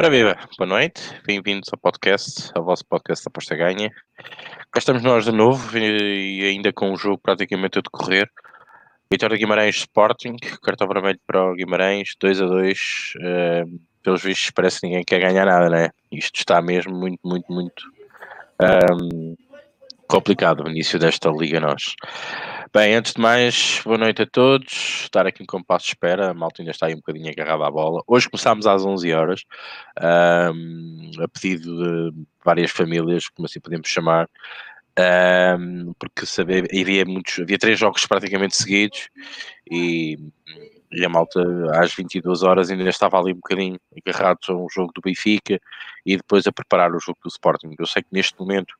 Ora viva, boa noite, bem-vindos ao podcast, ao vosso podcast Aposta Ganha. Cá estamos nós de novo e ainda com o jogo praticamente a decorrer. Vitória Guimarães Sporting, cartão vermelho para o Guimarães, 2 a 2. Uh, pelos vistos parece que ninguém quer ganhar nada, né? Isto está mesmo muito, muito, muito um, complicado o início desta liga nós. Bem, antes de mais, boa noite a todos. Estar aqui em compasso de espera, a malta ainda está aí um bocadinho agarrada à bola. Hoje começámos às 11 horas, um, a pedido de várias famílias, como assim podemos chamar, um, porque sabia, havia, muitos, havia três jogos praticamente seguidos e, e a malta às 22 horas ainda estava ali um bocadinho agarrado a um jogo do Benfica e depois a preparar o jogo do Sporting. Eu sei que neste momento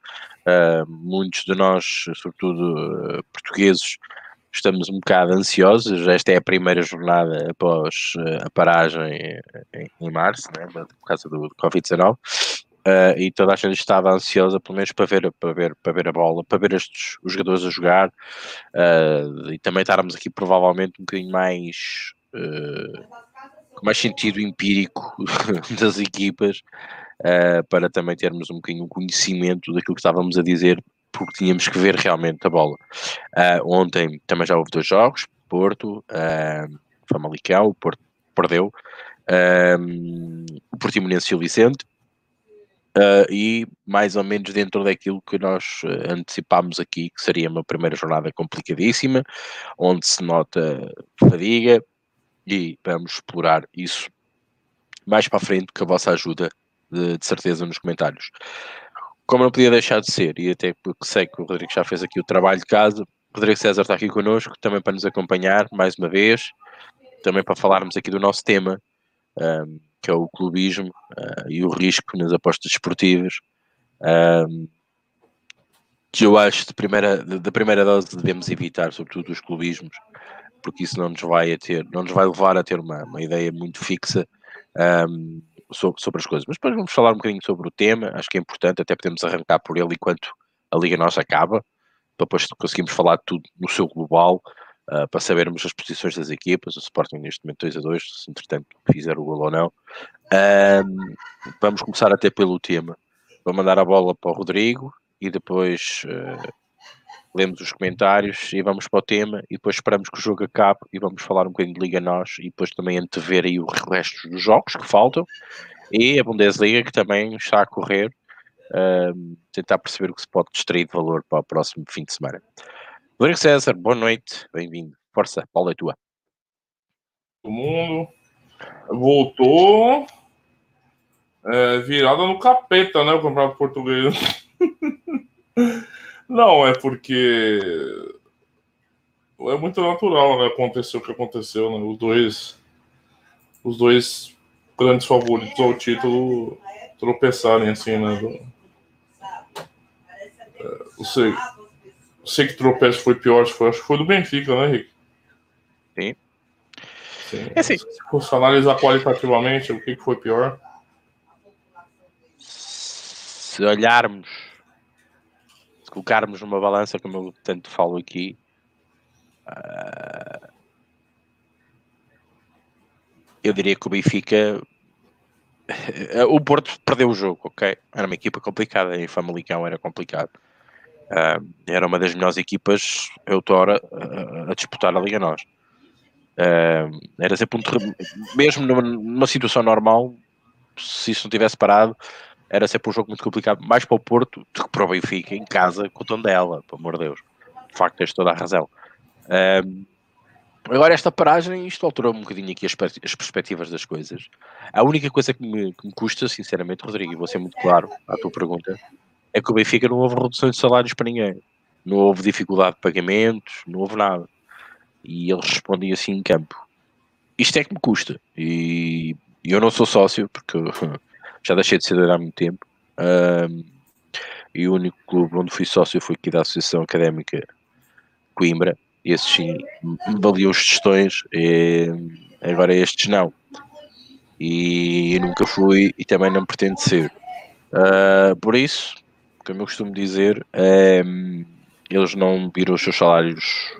uh, muitos de nós, sobretudo uh, portugueses, estamos um bocado ansiosos. Esta é a primeira jornada após uh, a paragem em, em março, né, por causa do, do Covid-19. Uh, e toda a gente estava ansiosa, pelo menos para ver, para ver, para ver a bola, para ver estes, os jogadores a jogar. Uh, e também estarmos aqui provavelmente um bocadinho mais uh, com mais sentido empírico das equipas para também termos um bocadinho um conhecimento daquilo que estávamos a dizer, porque tínhamos que ver realmente a bola. ontem também já houve dois jogos, Porto, uh, Famalicão, o Porto perdeu, o Portimonense e o Vicente Uh, e mais ou menos dentro daquilo que nós uh, antecipámos aqui, que seria uma primeira jornada complicadíssima, onde se nota fadiga, e vamos explorar isso mais para a frente com a vossa ajuda, de, de, certeza, nos comentários. Como não podia deixar de ser, e até porque sei que o Rodrigo já fez aqui o trabalho de casa, Rodrigo César está aqui connosco, também para nos acompanhar mais uma vez, também para falarmos aqui do nosso tema. Um, que é o clubismo uh, e o risco nas apostas esportivas. Um, que eu acho de primeira, da primeira dose devemos evitar, sobretudo os clubismos, porque isso não nos vai a ter, não nos vai levar a ter uma, uma ideia muito fixa um, sobre, sobre as coisas. Mas depois vamos falar um bocadinho sobre o tema, acho que é importante, até podemos arrancar por ele enquanto a Liga Nossa acaba, para depois conseguimos falar de tudo no seu global uh, para sabermos as posições das equipas. O Sporting neste momento 2 a 2, se entretanto fizer o gol ou não. Um, vamos começar até pelo tema. Vou mandar a bola para o Rodrigo e depois uh, lemos os comentários e vamos para o tema e depois esperamos que o jogo acabe e vamos falar um bocadinho de Liga Nós e depois também antever aí o resto dos jogos que faltam e a Bundesliga que também está a correr uh, tentar perceber o que se pode distrair de valor para o próximo fim de semana. Rodrigo César, boa noite, bem-vindo. Força, Paulo é tua. Todo mundo voltou é, virada no capeta, né? O campeonato português. Não, é porque é muito natural, né? Aconteceu o que aconteceu, né? Os dois, os dois grandes favoritos ao título tropeçarem assim, né? Do, é, não sei que tropeço foi pior, acho que foi, acho que foi do Benfica, né, Henrique? Sim. Sim. É assim. Se fosse analisar qualitativamente, o que foi pior? Se olharmos, se colocarmos numa balança, como eu tanto falo aqui, uh, eu diria que o Benfica. o Porto perdeu o jogo, ok? Era uma equipa complicada, em Famalicão era complicado Uh, era uma das melhores equipas, outrora, uh, a disputar a Liga Nós. Uh, era sempre um mesmo numa, numa, situação normal, se isso não tivesse parado, era sempre um jogo muito complicado, mais para o Porto do que para o Benfica, em casa, com o Tondela, pelo amor de Deus. De facto, tens toda a razão. agora, esta paragem, isto alterou um bocadinho aqui as, as perspectivas das coisas. A única coisa que me, que me custa, sinceramente, Rodrigo, e vou ser muito claro à tua pergunta, é que o Benfica não houve redução de salários para ninguém. Não houve dificuldade de pagamentos, não houve nada. E eles respondem assim em campo. Isto é que me custa. E eu não sou sócio, porque já deixei de ser há muito tempo. Um, e o único clube onde fui sócio foi aqui da Associação Académica Coimbra. Esses sim valiam as gestões, agora estes não. E eu nunca fui e também não pretendo ser. Uh, por isso, como eu costumo dizer, é, eles não viram os seus salários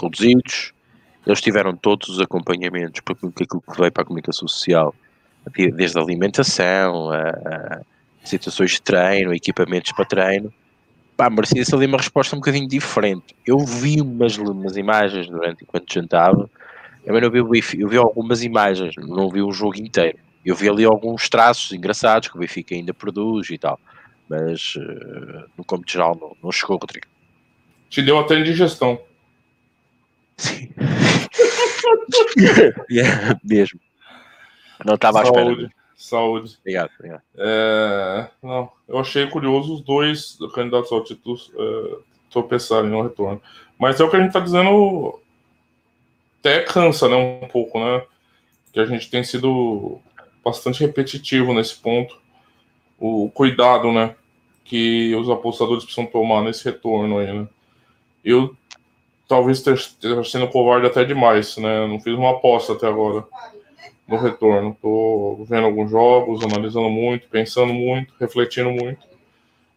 reduzidos, eles tiveram todos os acompanhamentos, porque aquilo que veio para a comunicação social desde a alimentação, a, a situações de treino, equipamentos para treino, pá, merecia-se ali uma resposta um bocadinho diferente. Eu vi umas, umas imagens durante enquanto jantava, eu não vi eu vi algumas imagens, não vi o jogo inteiro. Eu vi ali alguns traços engraçados que o Benfica ainda produz e tal, mas uh, no campo geral não, não chegou, Rodrigo. Te deu até indigestão. Sim. yeah, mesmo. Não estava à espera. Saúde. Obrigado, obrigado. É, não, eu achei curioso os dois candidatos ao título é, tropeçarem no retorno. Mas é o que a gente está dizendo, até cansa né, um pouco, né? Que a gente tem sido bastante repetitivo nesse ponto. O cuidado, né? Que os apostadores precisam tomar nesse retorno aí, né? Eu talvez esteja sendo covarde até demais, né? Não fiz uma aposta até agora no retorno. Estou vendo alguns jogos, analisando muito, pensando muito, refletindo muito.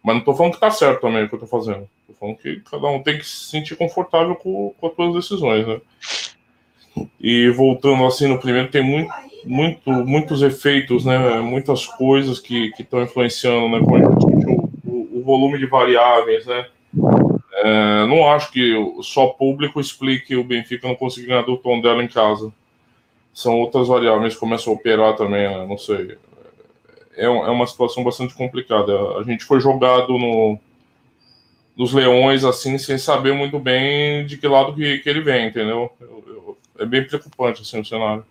Mas não estou falando que está certo também o que eu estou fazendo. Estou falando que cada um tem que se sentir confortável com, com as suas decisões, né? E voltando assim no primeiro, tem muito, muito, muitos efeitos, né? Muitas coisas que estão influenciando, né? O, o, o, volume de variáveis, né? É, não acho que só público explique o Benfica não conseguir ganhar do tom dela em casa são outras variáveis que começam a operar também, né? não sei. É, é uma situação bastante complicada. A gente foi jogado no, nos leões assim, sem saber muito bem de que lado que, que ele vem, entendeu? Eu, eu, é bem preocupante assim o cenário.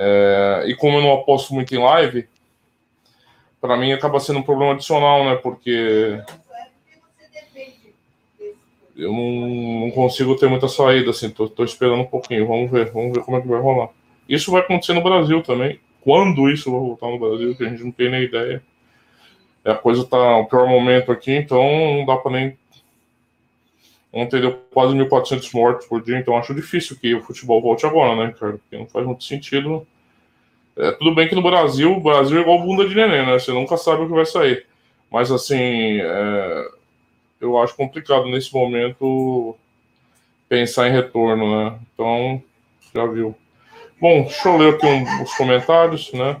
É, e como eu não aposto muito em live, para mim acaba sendo um problema adicional, né? Porque eu não, não, consigo ter muita saída, assim, tô, tô, esperando um pouquinho, vamos ver, vamos ver como é que vai rolar. Isso vai acontecer no Brasil também. Quando isso vai voltar no Brasil, que a gente não tem nem ideia. A coisa tá o pior momento aqui, então não dá para nem. Ontem deu quase 1.400 mortos por dia, então acho difícil que o futebol volte agora, né, cara? Porque não faz muito sentido. É, tudo bem que no Brasil, o Brasil é igual bunda de neném, né? Você nunca sabe o que vai sair. Mas assim, é, eu acho complicado nesse momento pensar em retorno, né? Então, já viu. Bom, deixa eu ler aqui um, os comentários, né?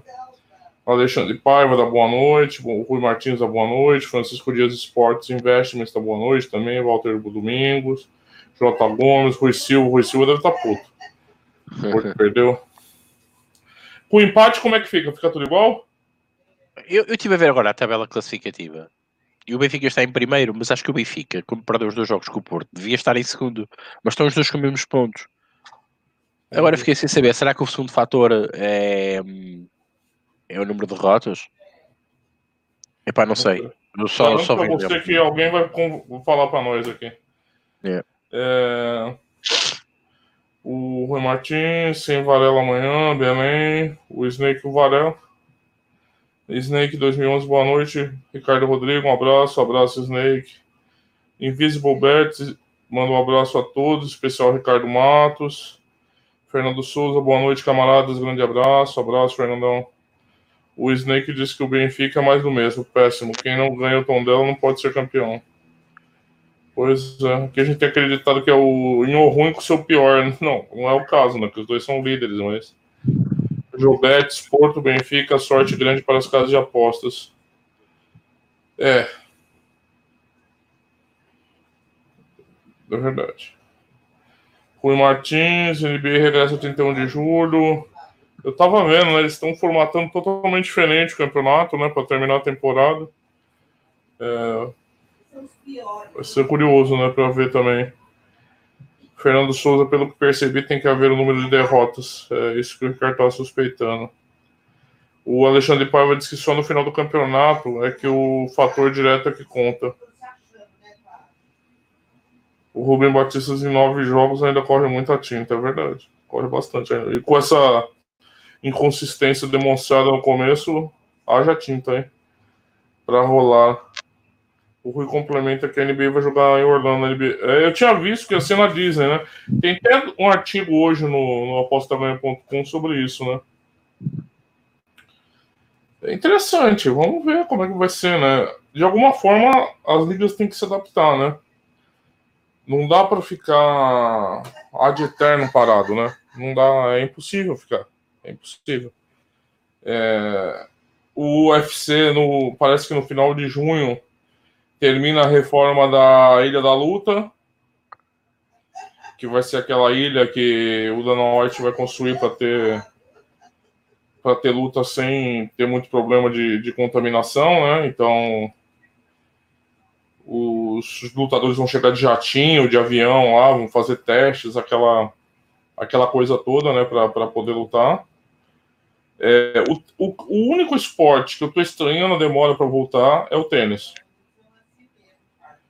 Alexandre Paiva da boa noite, o Rui Martins da boa noite, Francisco Dias Esportes Investments da boa noite também, Walter Domingos, J. Gomes, Rui Silva, Rui Silva deve estar tá puto. Porque perdeu. Com o empate, como é que fica? Fica tudo igual? Eu, eu tive a ver agora a tabela classificativa. E o Benfica está em primeiro, mas acho que o Benfica, como perdeu os dois jogos com o Porto, devia estar em segundo. Mas estão os dois com os mesmos pontos. Agora fiquei sem saber, será que o segundo fator é, é o número de derrotas? Epá, não sei. Eu só, só você que alguém vai falar para nós aqui. Yeah. É... O Rui Martins, sem Varela amanhã, Belém, o Snake o Varela. Snake 2011, boa noite. Ricardo Rodrigo, um abraço, abraço Snake. Invisible Bets, manda um abraço a todos, especial Ricardo Matos. Fernando Souza, boa noite, camaradas, grande abraço, abraço, Fernandão. O Snake disse que o Benfica é mais do mesmo, péssimo. Quem não ganha o tom dela não pode ser campeão. Pois é, aqui a gente tem acreditado que é o em o ruim com o seu pior. Não, não é o caso, né? Porque os dois são líderes, mas Jobetes, Porto, Benfica, sorte grande para as casas de apostas. É. É verdade. Rui Martins, NBA regressa 31 de julho. Eu tava vendo, né? Eles estão formatando totalmente diferente o campeonato, né? Para terminar a temporada. É... Vai ser curioso, né? Para ver também. Fernando Souza, pelo que percebi, tem que haver o um número de derrotas. É isso que o Ricardo está suspeitando. O Alexandre Paiva disse que só no final do campeonato é que o fator direto é que conta. O Rubem Batista em nove jogos ainda corre muita tinta, é verdade. Corre bastante ainda. E com essa inconsistência demonstrada no começo, haja tinta, hein? Para rolar. O Rui complementa que a NBA vai jogar em Orlando. É, eu tinha visto que ia ser na Disney, né? Tem até um artigo hoje no, no apostaganha.com sobre isso, né? É interessante, vamos ver como é que vai ser, né? De alguma forma, as ligas têm que se adaptar, né? Não dá para ficar ad eterno parado, né? Não dá, é impossível ficar, é impossível. É, o UFC, no, parece que no final de junho, termina a reforma da Ilha da Luta, que vai ser aquela ilha que o Dana White vai construir para ter para ter luta sem ter muito problema de, de contaminação, né? Então os lutadores vão chegar de jatinho, de avião lá, vão fazer testes, aquela aquela coisa toda, né, para poder lutar. É, o, o, o, único esporte que eu estou estranhando a demora para voltar é o tênis.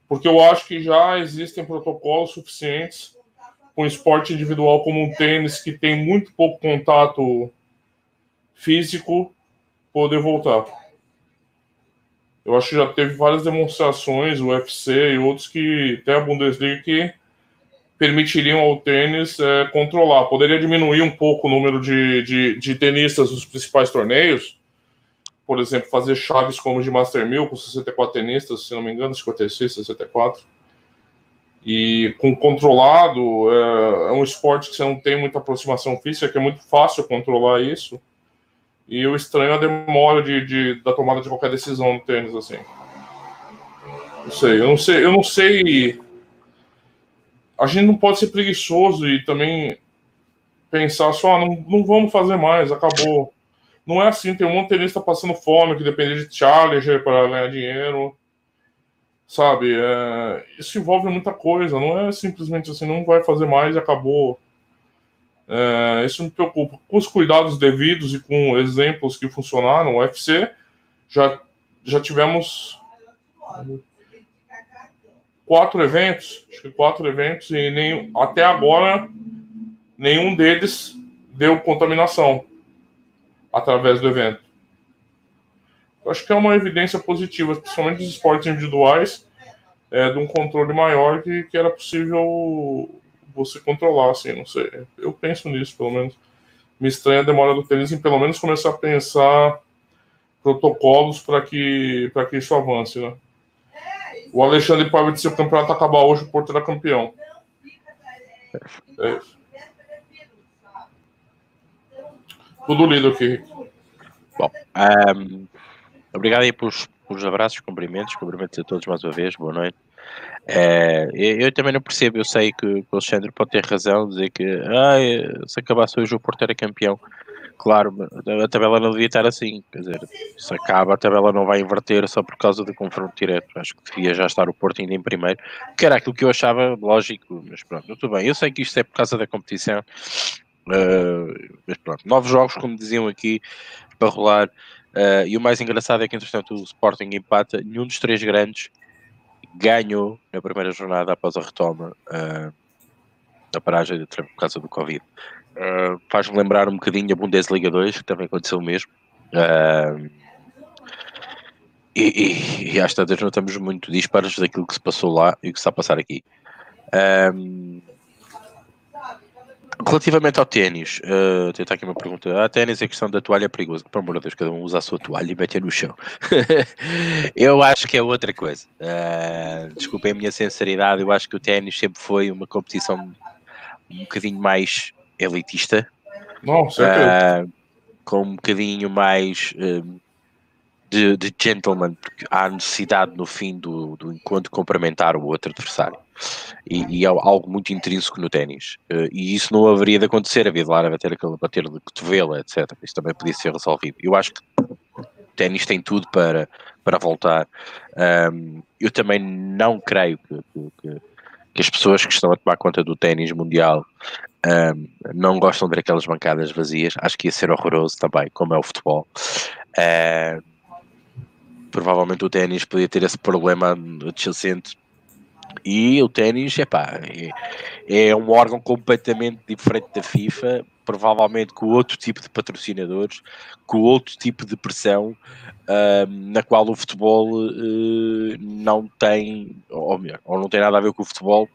Porque eu acho que já existem protocolos suficientes com um esporte individual como um tênis, que tem muito pouco contato físico, poder voltar. Eu acho que já teve várias demonstrações, o UFC e outros que, até a Bundesliga, que permitiriam ao tênis é, controlar. Poderia diminuir um pouco o número de, de, de, tenistas nos principais torneios. Por exemplo, fazer chaves como de Master 1000 com 64 tenistas, se não me engano, 56, 64. E com controlado, é, é um esporte que você não tem muita aproximação física, que é muito fácil controlar isso. E o estranho a demora de, de, da tomada de qualquer decisão no tênis, assim. Não sei, eu não sei, eu não sei a gente não pode ser preguiçoso e também pensar só, ah, não, não vamos fazer mais, acabou. Não é assim, tem um monte de tenista passando fome, que depende de challenger para ganhar dinheiro, sabe? É, isso envolve muita coisa, não é simplesmente assim, não vai fazer mais e acabou. É, isso me preocupa. Com os cuidados devidos e com exemplos que funcionaram, o UFC já, já tivemos quatro eventos, acho que quatro eventos, e nem, até agora nenhum deles deu contaminação através do evento. Eu acho que é uma evidência positiva, principalmente dos esportes individuais, é, de um controle maior que, que era possível você controlar, assim, não sei. Eu penso nisso, pelo menos. Me estranha a demora do tênis em pelo menos começar a pensar protocolos para que, que isso avance, né? O Alexandre pode se o campeonato acabar hoje, o Porto era campeão. É isso. Tudo lido aqui. Bom, um, ehm, obrigado aí pelos, pelos abraços, cumprimentos, cumprimentos a todos mais uma vez, boa noite. É, eu, eu, também não percebo, eu sei que, que o Alexandre pode ter razão, dizer que ah, se acabasse hoje o Porto era campeão. Claro, a tabela não devia estar assim. Quer dizer, se acaba, a tabela não vai inverter só por causa do confronto direto. Acho que devia já estar o Porto ainda em primeiro, que era aquilo que eu achava lógico. Mas pronto, tudo bem. Eu sei que isto é por causa da competição. Uh, mas pronto, novos jogos, como diziam aqui, para rolar. Uh, e o mais engraçado é que, entretanto, o Sporting empata. Nenhum dos três grandes ganhou na primeira jornada após a retoma uh, da paragem por causa do Covid. Uh, Faz-me lembrar um bocadinho a Bundesliga 2, que também aconteceu o mesmo. Uh, e, e, e às tantas não estamos muito disparos daquilo que se passou lá e o que está a passar aqui. Um, relativamente ao ténis, uh, tenho aqui uma pergunta. A ténis, a questão da toalha é perigosa. Por amor de Deus, cada um usa a sua toalha e mete no chão. eu acho que é outra coisa. Uh, desculpem a minha sinceridade, eu acho que o ténis sempre foi uma competição um bocadinho mais elitista. Não, uh, com um bocadinho mais uh, de, de, gentleman, porque há necessidade no fim do, do encontro complementar o outro adversário. E, e é algo muito intrínseco no ténis. Uh, e isso não haveria de acontecer, havia de lá bater aquele bater de cotovelo, etc. Isso também podia ser resolvido. Eu acho que o ténis tem tudo para, para voltar. Um, eu também não creio que, que, que, as pessoas que estão a tomar conta do ténis mundial um, não gostam de ver aquelas bancadas vazias. Acho que ia ser horroroso também, como é o futebol. Uh, provavelmente o ténis podia ter esse problema adjacente. E o ténis, é, é um órgão completamente diferente da FIFA, provavelmente com outro tipo de patrocinadores, com outro tipo de pressão, na qual o futebol uh, não tem, ou melhor, ou não tem nada a ver com o futebol,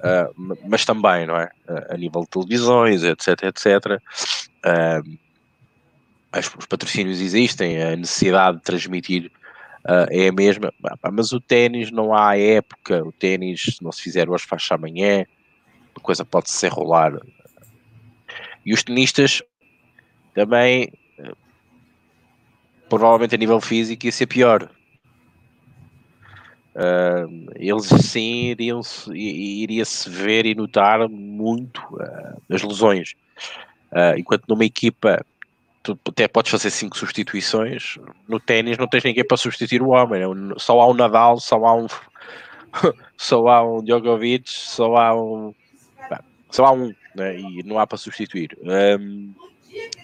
uh, mas também, não é? Uh, a nível de televisões, etc, etc. Uh, os patrocínios existem, a necessidade de transmitir é a mesma, mas o ténis não há época, o ténis, não se fizer hoje, faz amanhã, a coisa pode se enrolar. E os tenistas também provavelmente a nível físico ia ser pior. Eles sim iriam iria-se ver e notar muito uh, as lesões. Uh, enquanto numa equipa tu até podes fazer cinco substituições, no ténis não tens ninguém para substituir o homem. Né? Só há um Nadal, só há um só há um Djokovic, só há um só há um né? e não há para substituir. Um,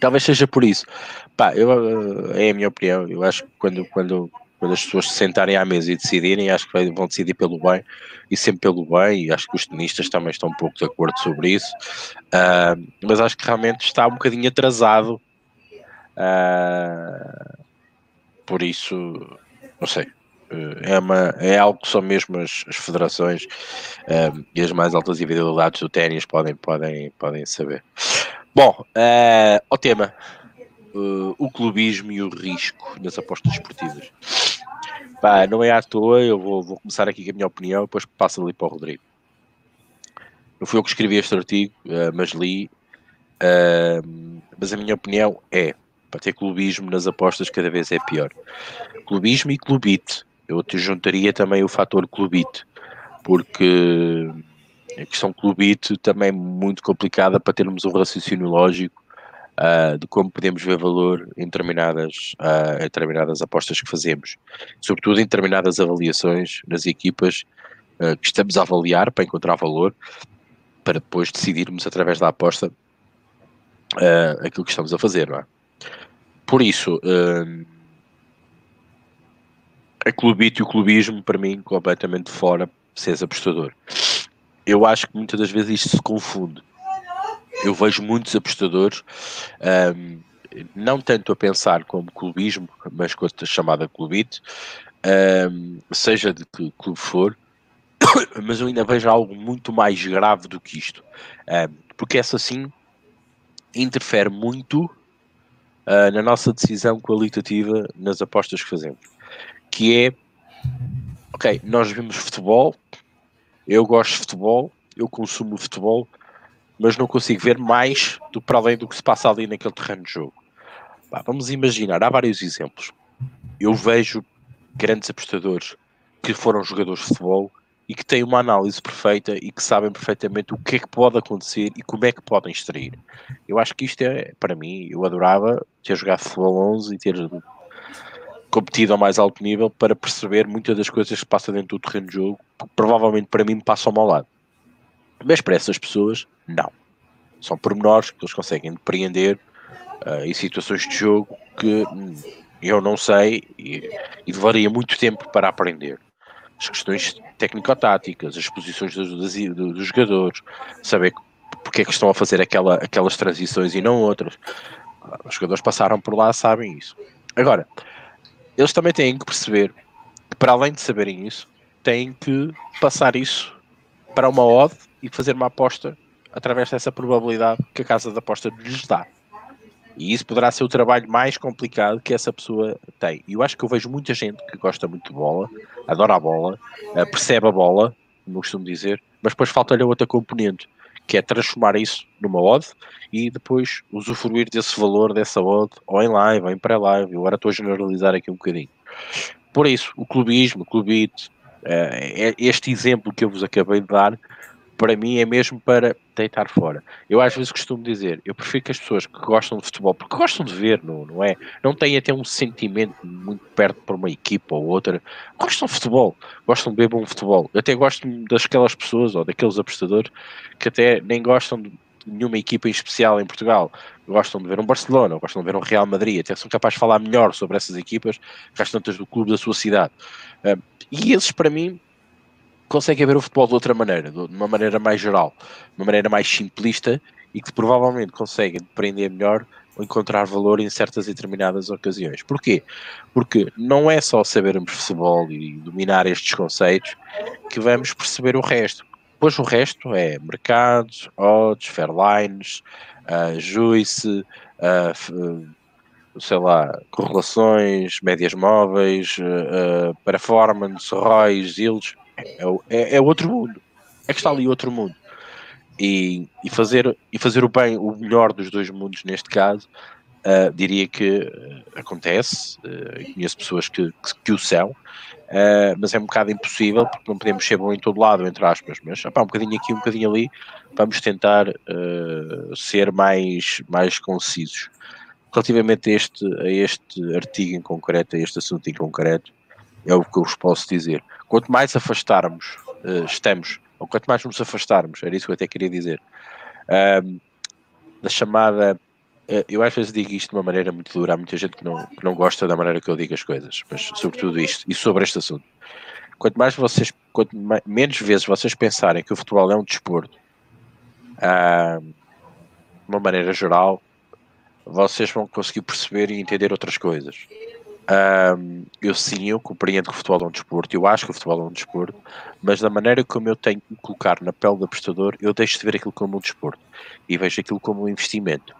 talvez seja por isso. Pá, eu, é a minha opinião. Eu acho que quando, quando quando as pessoas se sentarem à mesa e decidirem, acho que vão decidir pelo bem e sempre pelo bem, e acho que os tenistas também estão um pouco de acordo sobre isso, uh, mas acho que realmente está um bocadinho atrasado, uh, por isso, não sei. É, uma, é algo que só mesmo as, as federações uh, e as mais altas individualidades do ténis podem, podem, podem saber. Bom, uh, ao tema, uh, o clubismo e o risco nas apostas esportivas. Pá, não é à toa, eu vou, vou começar aqui com a minha opinião, depois passo ali para o Rodrigo. Não fui eu que escrevi este artigo, uh, mas li. Uh, mas a minha opinião é para ter clubismo nas apostas cada vez é pior. Clubismo e clubite. Eu te juntaria também o fator clubite, porque a questão clubite também é muito complicada para termos um raciocínio lógico uh, de como podemos ver valor em determinadas, uh, em determinadas apostas que fazemos, sobretudo em determinadas avaliações nas equipas uh, que estamos a avaliar para encontrar valor, para depois decidirmos através da aposta aquilo que estamos a fazer, não é? Por isso, a clubite e o clubismo, para mim, completamente fora de ser apostador. Eu acho que muitas das vezes isto se confunde eu vejo muitos apostadores, um, não tanto a pensar como clubismo, mas com a chamada clubite, um, seja de que clube for, mas eu ainda vejo algo muito mais grave do que isto, um, porque essa sim interfere muito uh, na nossa decisão qualitativa nas apostas que fazemos, que é, ok, nós vemos futebol, eu gosto de futebol, eu consumo futebol, mas não consigo ver mais do para além do que se passa ali naquele terreno de jogo. Bah, vamos imaginar, há vários exemplos. Eu vejo grandes apostadores que foram jogadores de futebol e que têm uma análise perfeita e que sabem perfeitamente o que é que pode acontecer e como é que podem extrair. Eu acho que isto é, para mim, eu adorava ter jogado futebol 11 e ter competido ao mais alto nível para perceber muitas das coisas que se passam dentro do terreno de jogo, que provavelmente para mim me passam ao lado. Mas para essas pessoas, não. São pormenores que eles conseguem depreender uh, em situações de jogo que hum, eu não sei e, e levaria muito tempo para aprender. As questões técnico-táticas, as posições dos, dos, dos, jogadores, saber porque é que estão a fazer aquela, aquelas transições e não outras. Os jogadores passaram por lá, sabem isso. Agora, eles também têm que perceber que, para além de saberem isso, têm que passar isso para uma odd e fazer uma aposta através dessa probabilidade que a casa de aposta lhes dá. E isso poderá ser o trabalho mais complicado que essa pessoa tem. E eu acho que eu vejo muita gente que gosta muito de bola, adora a bola, eh, percebe a bola, como costumo dizer, mas depois falta-lhe outra componente, que é transformar isso numa odd e depois usufruir desse valor, dessa odd, ou em live, ou em pré-live. Eu agora estou a generalizar aqui um bocadinho. Por isso, o clubismo, o clubite, eh, é este exemplo que eu vos acabei de dar, para mim é mesmo para deitar fora. Eu às vezes costumo dizer, eu prefiro que as pessoas que gostam de futebol, porque gostam de ver, não, não é? Não têm até um sentimento muito perto por uma equipa ou outra, gostam de futebol, gostam de ver bom futebol. Eu até gosto daquelas pessoas ou daqueles apostadores que até nem gostam de nenhuma equipa em especial em Portugal. Gostam de ver um Barcelona, gostam de ver um Real Madrid, até são capazes de falar melhor sobre essas equipas que as tantas do clube da sua cidade. Uh, e esses, para mim, conseguem ver o futebol de outra maneira, de uma maneira mais geral, de uma maneira mais simplista e que provavelmente conseguem depreender melhor ou encontrar valor em certas e determinadas ocasiões. Porquê? Porque não é só sabermos futebol e dominar estes conceitos que vamos perceber o resto. Pois o resto é mercados, odds, fairlines, uh, juice, uh, sei lá, correlações, médias móveis, uh, performance, ROIs, yields, é, é, é outro mundo. É que está ali outro mundo. E, e, fazer, e fazer o bem, o melhor dos dois mundos neste caso, Uh, diria que uh, acontece, uh, conheço pessoas que, que, que o são, mas é um bocado impossível porque não podemos ser bom em todo lado, entre aspas. Mas opá, um bocadinho aqui, um bocadinho ali, vamos tentar ser mais, mais concisos. Relativamente a este, a este artigo em concreto, a este assunto em concreto, é o que eu vos posso dizer. Quanto mais afastarmos, estamos, ou quanto mais nos afastarmos, era isso que eu até queria dizer, da chamada eh, eu às vezes digo isto de uma maneira muito dura, há muita gente que não, que não gosta da maneira que eu digo as coisas, mas sobretudo isto e sobre este assunto. Quanto mais vocês, quanto mais, menos vezes vocês pensarem que o futebol é um desporto, de uma maneira geral, vocês vão conseguir perceber e entender outras coisas. Ah, eu sim, eu compreendo que o futebol é um desporto, eu acho que o futebol é um desporto, mas da maneira como eu tenho que colocar na pele do apostador, eu deixo de ver aquilo como um desporto e vejo aquilo como um investimento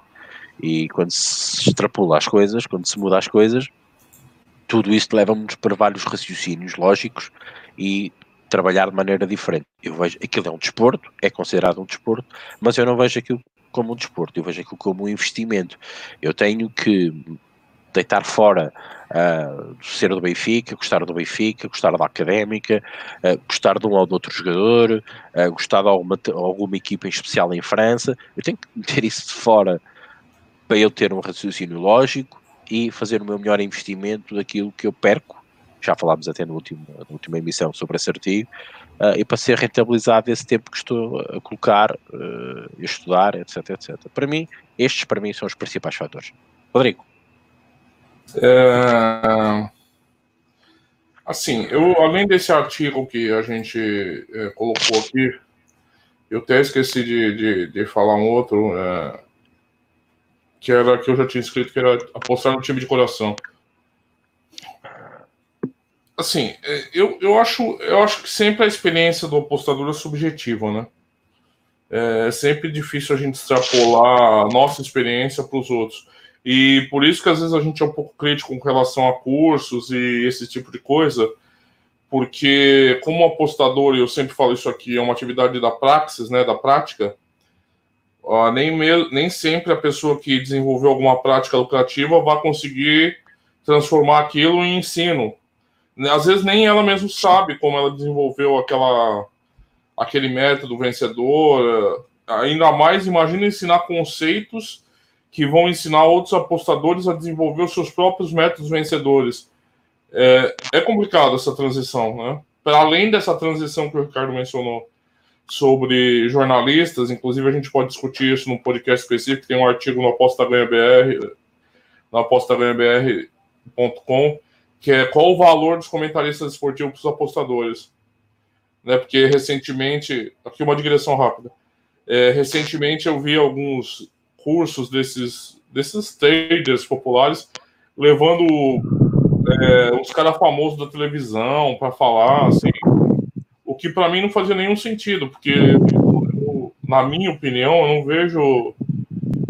e quando se extrapola as coisas, quando se muda as coisas, tudo isso leva-nos para vários raciocínios lógicos e trabalhar de maneira diferente. Eu vejo aquilo é um desporto, é considerado um desporto, mas eu não vejo aquilo como um desporto, eu vejo aquilo como um investimento. Eu tenho que deitar fora uh, ser do Benfica, gostar do Benfica, gostar da Académica, uh, gostar de um ou de outro jogador, uh, gostar de alguma, alguma equipa em especial em França. Eu tenho que meter isso de fora para eu ter um raciocínio lógico e fazer o meu melhor investimento daquilo que eu perco. Já falámos até no último, na última emissão sobre esse artigo, uh, e para ser rentabilizado esse tempo que estou a colocar, uh, a estudar, etc, etc. Para mim, estes para mim são os principais fatores. Rodrigo. É... Assim, eu além desse artigo que a gente é, colocou aqui, eu até esqueci de, de, de falar um outro. É que era que eu já tinha escrito, que era apostar no time de coração. Assim, é, eu, eu, acho, eu acho que sempre a experiência do apostador é subjetiva, né? É sempre difícil a gente extrapolar a nossa experiência para os outros. E por isso que às vezes a gente é um pouco crítico com relação a cursos e esse tipo de coisa, porque como apostador, e eu sempre falo isso aqui, é uma atividade da praxis, né, da prática, nem, me, nem sempre a pessoa que desenvolveu alguma prática lucrativa vai conseguir transformar aquilo em ensino. Às vezes nem ela mesma sabe como ela desenvolveu aquela, aquele método vencedor. Ainda mais, imagina ensinar conceitos que vão ensinar outros apostadores a desenvolver os seus próprios métodos vencedores. É, é complicado essa transição, né? Para além dessa transição que o Ricardo mencionou, sobre jornalistas, inclusive a gente pode discutir isso num podcast específico, tem um artigo no Aposta Ganha BR, no apostaganhabr.com, que é qual o valor dos comentaristas esportivos para os apostadores. Né, porque recentemente, aqui uma digressão rápida, é, recentemente eu vi alguns cursos desses, desses traders populares levando é, os caras famosos da televisão para falar, assim, que para mim não fazia nenhum sentido, porque, eu, na minha opinião, eu não vejo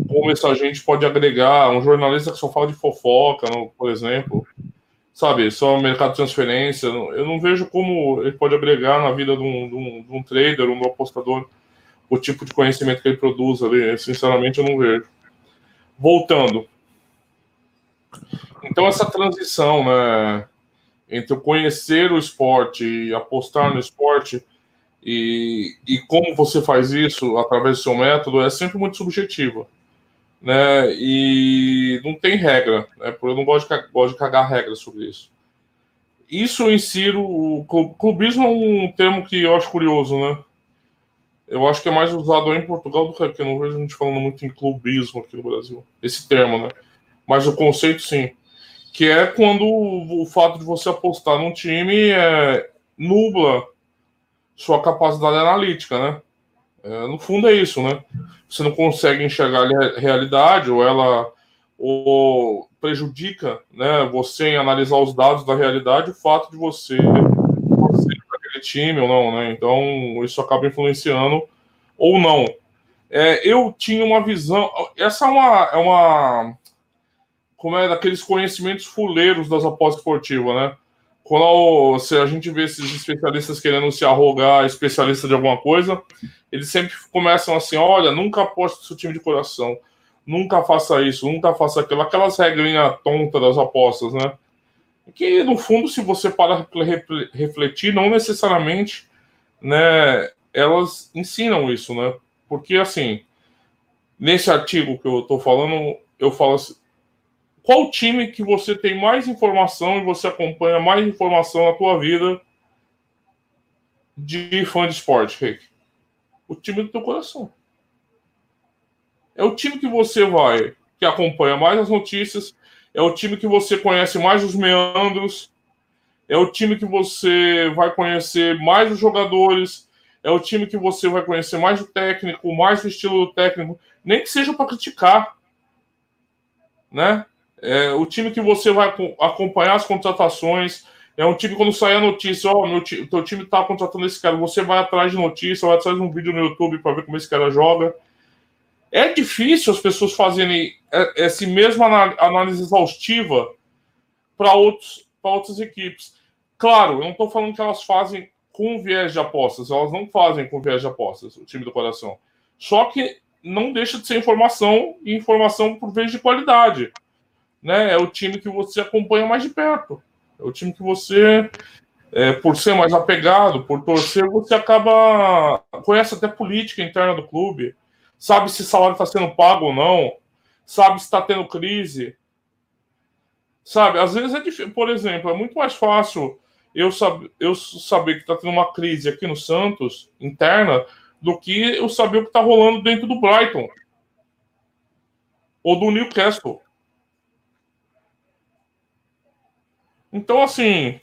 como essa gente pode agregar um jornalista que só fala de fofoca, por exemplo, sabe, só mercado de transferência. Eu não vejo como ele pode agregar na vida de um, de um, de um trader, um apostador, o tipo de conhecimento que ele produz ali. Sinceramente, eu não vejo. Voltando. Então, essa transição, né? entre conhecer o esporte e apostar no esporte e, e como você faz isso através do seu método é sempre muito subjetivo, né? E não tem regra, né? Eu não gosto de, gosto de cagar regras sobre isso. Isso eu insiro o clubismo é um termo que eu acho curioso, né? Eu acho que é mais usado em Portugal do que aqui. Eu não vejo a gente falando muito em clubismo aqui no Brasil. Esse termo, né? Mas o conceito, sim que é quando o, fato de você apostar num time é, nubla sua capacidade analítica, né? É, no fundo é isso, né? Você não consegue enxergar a realidade ou ela ou prejudica, né? Você em analisar os dados da realidade, o fato de você time ou não, né? Então isso acaba influenciando ou não. É, eu tinha uma visão. Essa é uma, é uma como é daqueles conhecimentos fuleiros das apostas esportivas, né? Quando se a gente vê esses especialistas querendo se arrogar especialista de alguma coisa, eles sempre começam assim: olha, nunca aposte seu time de coração, nunca faça isso, nunca faça aquilo, aquelas regrinhas tontas das apostas, né? Que no fundo, se você para refletir, não necessariamente, né, elas ensinam isso, né? Porque assim, nesse artigo que eu estou falando, eu falo assim, qual time que você tem mais informação e você acompanha mais informação na tua vida de fã de esporte, Rick? O time do teu coração. É o time que você vai, que acompanha mais as notícias, é o time que você conhece mais os meandros, é o time que você vai conhecer mais os jogadores, é o time que você vai conhecer mais o técnico, mais o estilo do técnico, nem que seja para criticar, né? É o time que você vai acompanhar as contratações, é um time quando sair a notícia, ó, oh, meu teu time tá contratando esse cara, você vai atrás de notícia, vai atrás de um vídeo no YouTube para ver como esse cara joga. É difícil as pessoas fazerem essa mesma análise exaustiva para outras equipes. Claro, eu não estou falando que elas fazem com viés de apostas, elas não fazem com viés de apostas, o time do coração. Só que não deixa de ser informação e informação por vez de qualidade. Né? É o time que você acompanha mais de perto. É o time que você, é, por ser mais apegado, por torcer, você acaba. conhece até política interna do clube, sabe se o salário está sendo pago ou não, sabe se está tendo crise. Sabe, às vezes é difícil, por exemplo, é muito mais fácil eu, sab eu saber que está tendo uma crise aqui no Santos, interna, do que eu saber o que está rolando dentro do Brighton ou do Newcastle. Então, assim,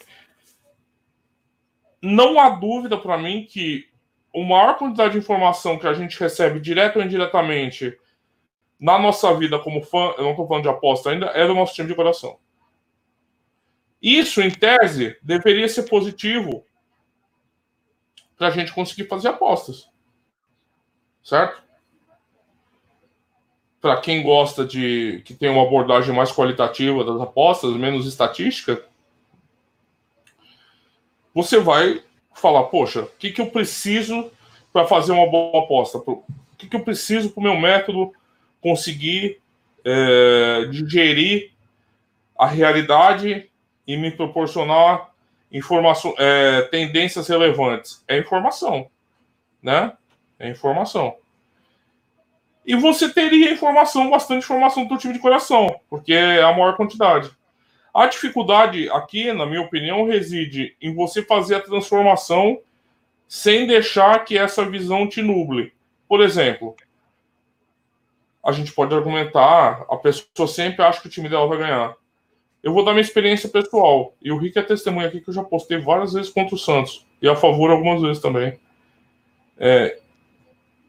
não há dúvida para mim que a maior quantidade de informação que a gente recebe direto ou indiretamente na nossa vida como fã, eu não estou falando de aposta ainda, é do nosso time de coração. Isso, em tese, deveria ser positivo para a gente conseguir fazer apostas. Certo? Para quem gosta de que tem uma abordagem mais qualitativa das apostas, menos estatística, você vai falar, poxa, o que, que eu preciso para fazer uma boa aposta? O que, que eu preciso para o meu método conseguir é, digerir a realidade e me proporcionar informação, é, tendências relevantes. É informação, né? É informação. E você teria informação, bastante informação do time de coração, porque é a maior quantidade. A dificuldade aqui, na minha opinião, reside em você fazer a transformação sem deixar que essa visão te nuble. Por exemplo, a gente pode argumentar, a pessoa sempre acha que o time dela vai ganhar. Eu vou dar minha experiência pessoal. E o Rick é testemunha aqui que eu já postei várias vezes contra o Santos. E a favor algumas vezes também. É,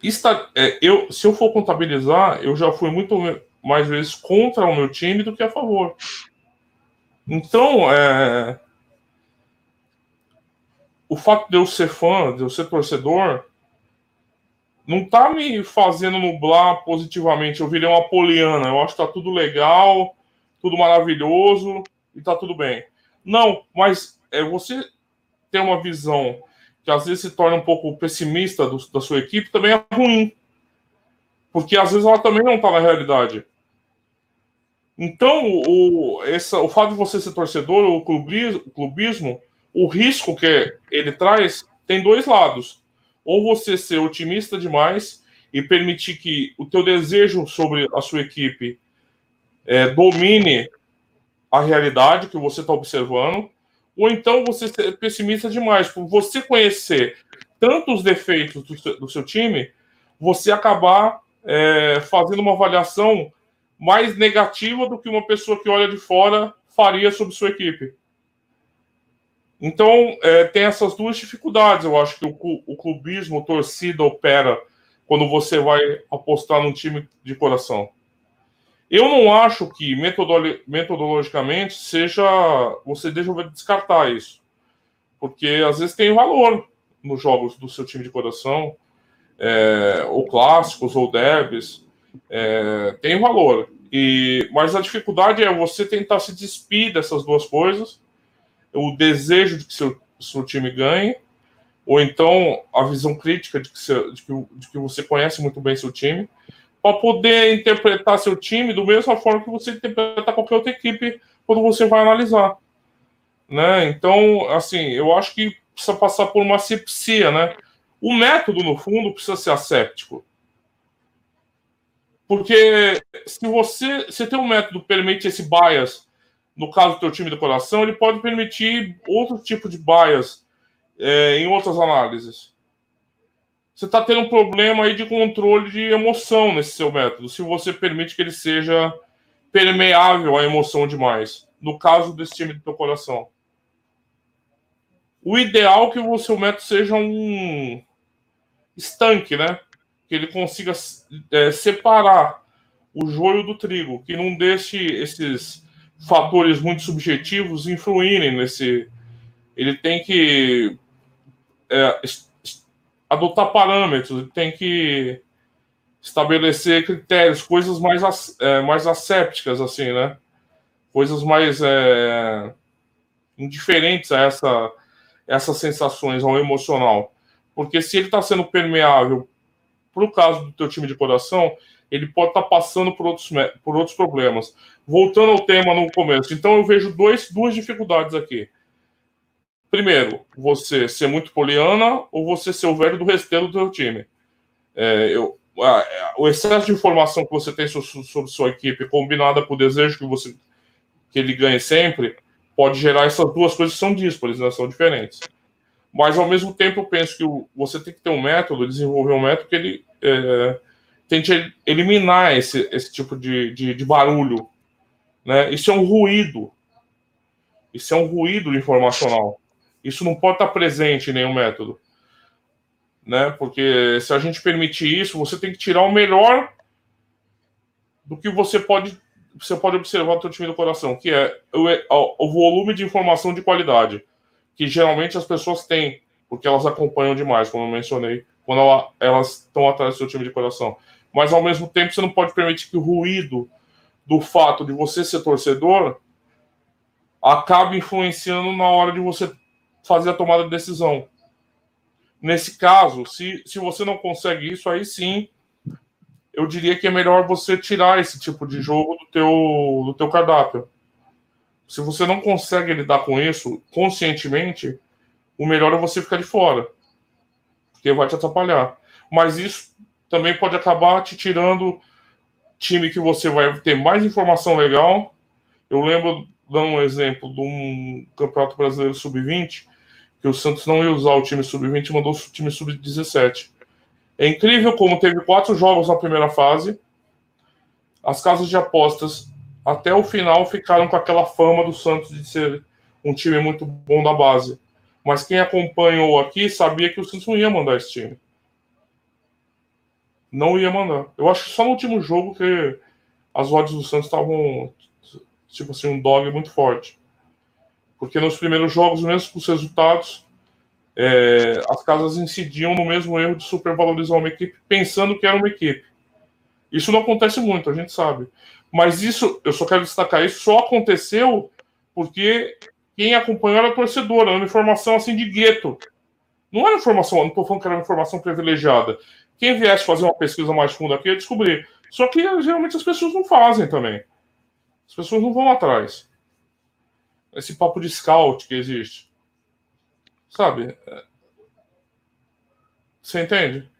está, é, eu, se eu for contabilizar, eu já fui muito mais vezes contra o meu time do que a favor. Então, é, o fato de eu ser fã, de eu ser torcedor, não tá me fazendo nublar positivamente. Eu virei uma poliana. Eu acho que tá tudo legal, tudo maravilhoso e tá tudo bem. Não, mas é você ter uma visão que às vezes se torna um pouco pessimista do, da sua equipe também é ruim. Porque às vezes ela também não tá na realidade. Então, o, essa, o fato de você ser torcedor, o clubismo, o risco que ele traz tem dois lados. Ou você ser otimista demais e permitir que o teu desejo sobre a sua equipe é, domine a realidade que você está observando, ou então você ser pessimista demais, por você conhecer tantos defeitos do seu, do seu time, você acabar é, fazendo uma avaliação mais negativa do que uma pessoa que olha de fora faria sobre sua equipe. Então, é, tem essas duas dificuldades. Eu acho que o, o clubismo, o torcida opera quando você vai apostar num time de coração. Eu não acho que metodologicamente seja. Você deve descartar isso. Porque às vezes tem valor nos jogos do seu time de coração, é, ou clássicos, ou derbys. É, tem valor. E, mas a dificuldade é você tentar se despir dessas duas coisas o desejo de que seu, seu time ganhe, ou então a visão crítica de que, seu, de, que, de que você conhece muito bem seu time, para poder interpretar seu time do mesma forma que você interpreta qualquer outra equipe quando você vai analisar. Né? Então, assim, eu acho que precisa passar por uma asepsia, né? O método, no fundo, precisa ser asséptico. Porque se você, se tem um método que permite esse bias, no caso do teu time do coração, ele pode permitir outro tipo de bias é, em outras análises. Você está tendo um problema aí de controle de emoção nesse seu método, se você permite que ele seja permeável à emoção demais. No caso desse time do teu coração. O ideal é que o seu método seja um estanque, né? Que ele consiga é, separar o joio do trigo, que não deixe esses fatores muito subjetivos influírem nesse. Ele tem que é, adotar parâmetros, ele tem que estabelecer critérios, coisas mais, é, mais assépticas, assim, né? Coisas mais é, indiferentes a essa essas sensações ao emocional. Porque se ele está sendo permeável para o caso do teu time de coração, ele pode estar tá passando por outros, por outros problemas. Voltando ao tema no começo, então eu vejo dois, duas dificuldades aqui. Primeiro, você ser muito poliana ou você ser o velho do resteiro do teu time. É, eu, a, o excesso de informação que você tem sobre, sobre sua equipe, combinada com o desejo que você que ele ganhe sempre, pode gerar essas duas coisas que são díspares, né? são diferentes. Mas, ao mesmo tempo, eu penso que você tem que ter um método, desenvolver um método que ele é, tente eliminar esse, esse tipo de, de, de, barulho. Né? Isso é um ruído. Isso é um ruído informacional. Isso não pode estar presente em nenhum método. Né? Porque se a gente permitir isso, você tem que tirar o melhor do que você pode você pode observar o seu time do coração, que é o, o volume de informação de qualidade, que geralmente as pessoas têm, porque elas acompanham demais, como eu mencionei, quando ela, elas estão atrás do seu time de coração. Mas ao mesmo tempo você não pode permitir que o ruído do fato de você ser torcedor acabe influenciando na hora de você fazer a tomada de decisão. Nesse caso, se, se você não consegue isso, aí sim eu diria que é melhor você tirar esse tipo de jogo do teu, do teu cardápio. Se você não consegue lidar com isso conscientemente, o melhor é você ficar de fora, porque vai te atrapalhar. Mas isso também pode acabar te tirando time que você vai ter mais informação legal. Eu lembro, dando um exemplo de um Campeonato Brasileiro Sub-20, que o Santos não ia usar o time Sub-20 e mandou o time Sub-17. É incrível como teve quatro jogos na primeira fase. As casas de apostas, até o final, ficaram com aquela fama do Santos de ser um time muito bom da base. Mas quem acompanhou aqui sabia que o Santos não ia mandar esse time. Não ia mandar. Eu acho que só no último jogo que as odds do Santos estavam, tipo assim, um dog muito forte. Porque nos primeiros jogos, mesmo com os resultados, é, as casas incidiam no mesmo erro de supervalorizar uma equipe pensando que era uma equipe. Isso não acontece muito, a gente sabe. Mas isso, eu só quero destacar isso, só aconteceu porque quem acompanhou era torcedor, era uma informação assim de gueto. Não era informação, não estou falando que era uma informação privilegiada. Quem viesse fazer uma pesquisa mais funda aqui ia descobrir. Só que geralmente as pessoas não fazem também. As pessoas não vão atrás. Esse papo de scout que existe. Sabe? Você entende?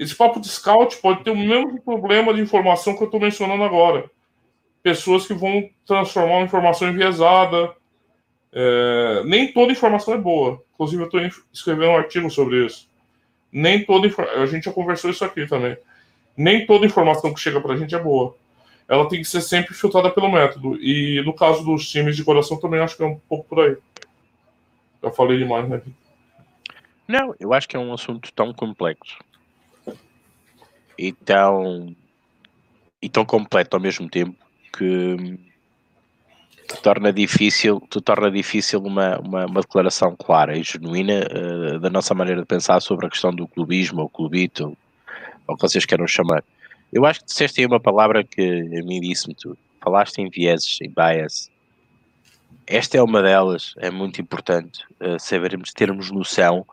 Esse papo de scout pode ter o mesmo problema de informação que eu estou mencionando agora. Pessoas que vão transformar uma informação enviesada. É... nem toda informação é boa. Inclusive, eu estou escrevendo um artigo sobre isso. Nem toda A gente já conversou isso aqui também. Nem toda informação que chega para a gente é boa. Ela tem que ser sempre filtrada pelo método. E no caso dos times de coração, também acho que é um pouco por aí. Já falei demais, né? Não, eu acho que é um assunto tão complexo e tão, e tão completo ao mesmo tempo que torna difícil, torna difícil uma, uma, uma declaração clara e genuína uh, da nossa maneira de pensar sobre a questão do clubismo ou clubito, ou, o que vocês queiram chamar. Eu acho que disseste aí uma palavra que a mim disse-me tudo. Falaste em vieses, em bias, esta é uma delas, é muito importante uh, sabermos, termos noção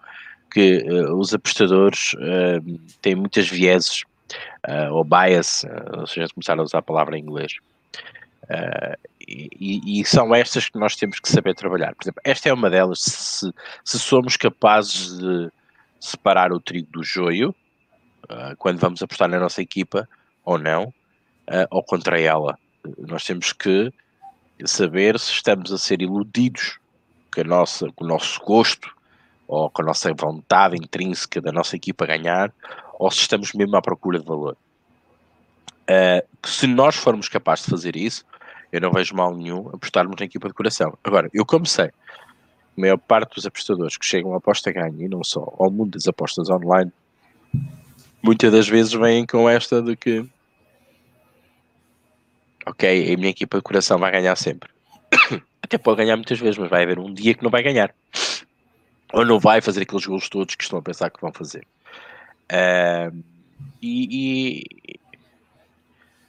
que uh, os apostadores uh, têm muitas vieses uh, ou bias, uh, se a gente começar a usar a palavra em inglês. Uh, e, e, são estas que nós temos que saber trabalhar. Por exemplo, esta é uma delas. Se, se somos capazes de separar o trigo do joio, uh, quando vamos apostar na nossa equipa ou não, uh, ou contra ela, nós temos que saber se estamos a ser iludidos com, a nossa, com o nosso gosto ou com a nossa vontade intrínseca da nossa equipa ganhar, ou se estamos mesmo à procura de valor. Uh, se nós formos capazes de fazer isso, eu não vejo mal nenhum apostarmos na equipa de coração. Agora, eu como sei, a maior parte dos apostadores que chegam à aposta ganha, e não só, ao mundo das apostas online, muitas das vezes vêm com esta de que ok, a minha equipa de coração vai ganhar sempre. Até pode ganhar muitas vezes, mas vai haver um dia que não vai ganhar. Ou não vai fazer aqueles gols todos que estão a pensar que vão fazer. Uh, e, e,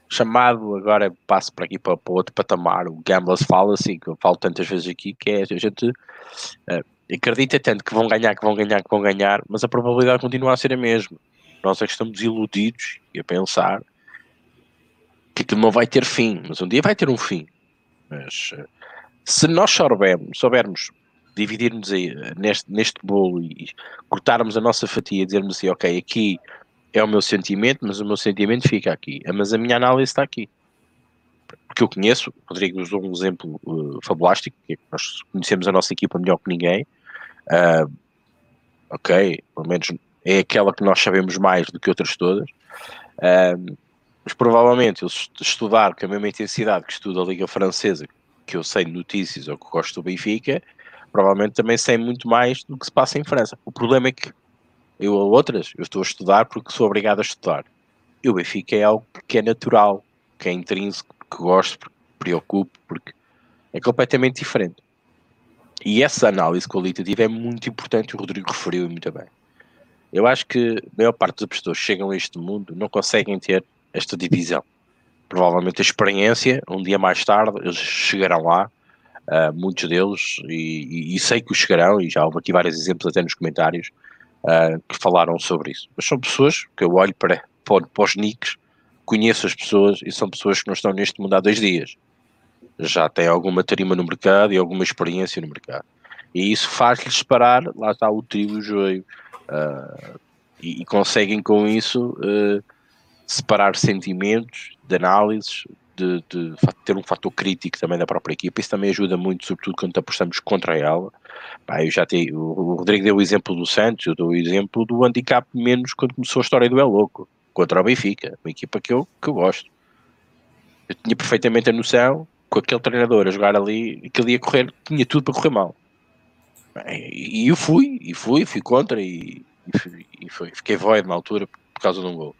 chamado agora passo para aqui para, para outro patamar, o Gamblers fala assim, que eu falo tantas vezes aqui, que é a gente uh, acredita tanto que vão ganhar, que vão ganhar, que vão ganhar, mas a probabilidade continua a ser a mesma. Nós é que estamos iludidos e a pensar que aquilo não vai ter fim, mas um dia vai ter um fim. Mas uh, se nós soubermos, soubermos dividirmos aí neste, neste bolo e cortarmos a nossa fatia e dizermos assim, ok, aqui é o meu sentimento, mas o meu sentimento fica aqui. Mas a minha análise está aqui. Porque eu conheço, Rodrigo usou um exemplo uh, fabulástico, é nós conhecemos a nossa equipa melhor que ninguém. Uh, ok, pelo menos é aquela que nós sabemos mais do que outras todas. Uh, mas provavelmente eu estudar com a mesma intensidade que estudo a Liga Francesa, que eu sei de notícias ou que gosto do Benfica, provavelmente também sei muito mais do que se passa em França. O problema é que eu a outras, eu estou a estudar porque sou obrigado a estudar. E o Benfica é algo que é natural, que é intrínseco, que gosto, porque preocupo, porque é completamente diferente. E essa análise qualitativa é muito importante, o Rodrigo referiu muito bem. Eu acho que a maior parte das pessoas que chegam a este mundo não conseguem ter esta divisão. Provavelmente a experiência, um dia mais tarde, eles chegarão lá, uh, muitos deles, e, e, e, sei que os chegarão, e já houve aqui vários exemplos até nos comentários, uh, que falaram sobre isso. Mas são pessoas que eu olho para, para, para os nicks, conheço as pessoas e são pessoas que não estão neste mundo há dois dias. Já têm alguma tarima no mercado e alguma experiência no mercado. E isso faz-lhes parar, lá está o trigo e o joio. Uh, e, e, conseguem com isso uh, separar sentimentos de análises, de, de, ter um fator crítico também da própria equipa, isso também ajuda muito, sobretudo quando apostamos contra ela. Pá, eu já tenho, o Rodrigo deu o exemplo do Santos, eu dou o exemplo do handicap menos quando começou a história do El Louco, contra o Benfica, uma equipa que eu, que eu gosto. Eu tinha perfeitamente a noção, com aquele treinador a jogar ali, que ele ia correr, tinha tudo para correr mal. E, eu fui, e fui, fui contra, e, e, e foi, fiquei void na altura por causa de um gol.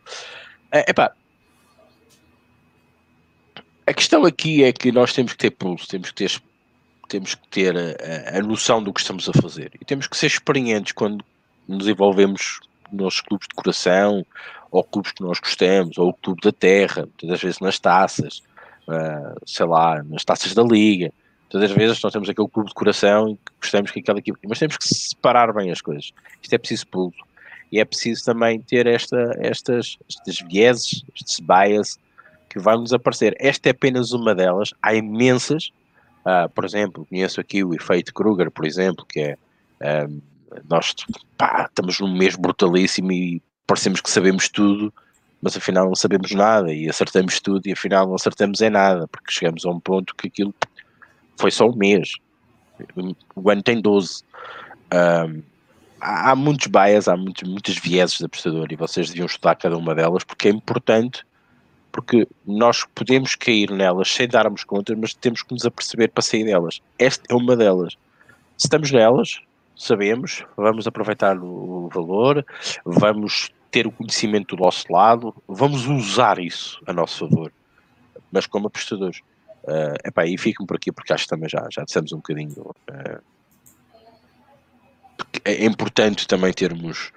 É, epá, a questão aqui é que nós temos que ter pulso, temos que ter, temos que ter a, a, noção do que estamos a fazer e temos que ser experientes quando nos envolvemos nos clubes de coração ou clubes que nós gostamos, ou o clube da terra, muitas vezes nas taças, uh, sei lá, nas taças da liga. Todas as vezes nós temos aquele clube de coração e gostamos que aquela equipe, mas temos que separar bem as coisas. Isto é preciso pulso. E é preciso também ter esta, estas, estas vieses, estes bias, que vai nos aparecer. Esta é apenas uma delas, há imensas. Uh, por exemplo, conheço aqui o efeito Kruger, por exemplo, que é um, nós pá, estamos num mês brutalíssimo e parecemos que sabemos tudo, mas afinal não sabemos nada e acertamos tudo e afinal não acertamos em nada, porque chegamos a um ponto que aquilo foi só um mês. O ano tem 12. Um, há, há muitos bias, há muitos, muitas vieses de apostador e vocês deviam estudar cada uma delas porque é importante porque nós podemos cair nelas sem darmos conta, mas temos que nos aperceber para sair delas. Esta é uma delas. Se estamos nelas, sabemos, vamos aproveitar o valor, vamos ter o conhecimento do nosso lado, vamos usar isso a nosso favor, mas como apostadores. Uh, epá, e fico por aqui porque acho que também já, já dissemos um bocadinho. Uh, é importante também termos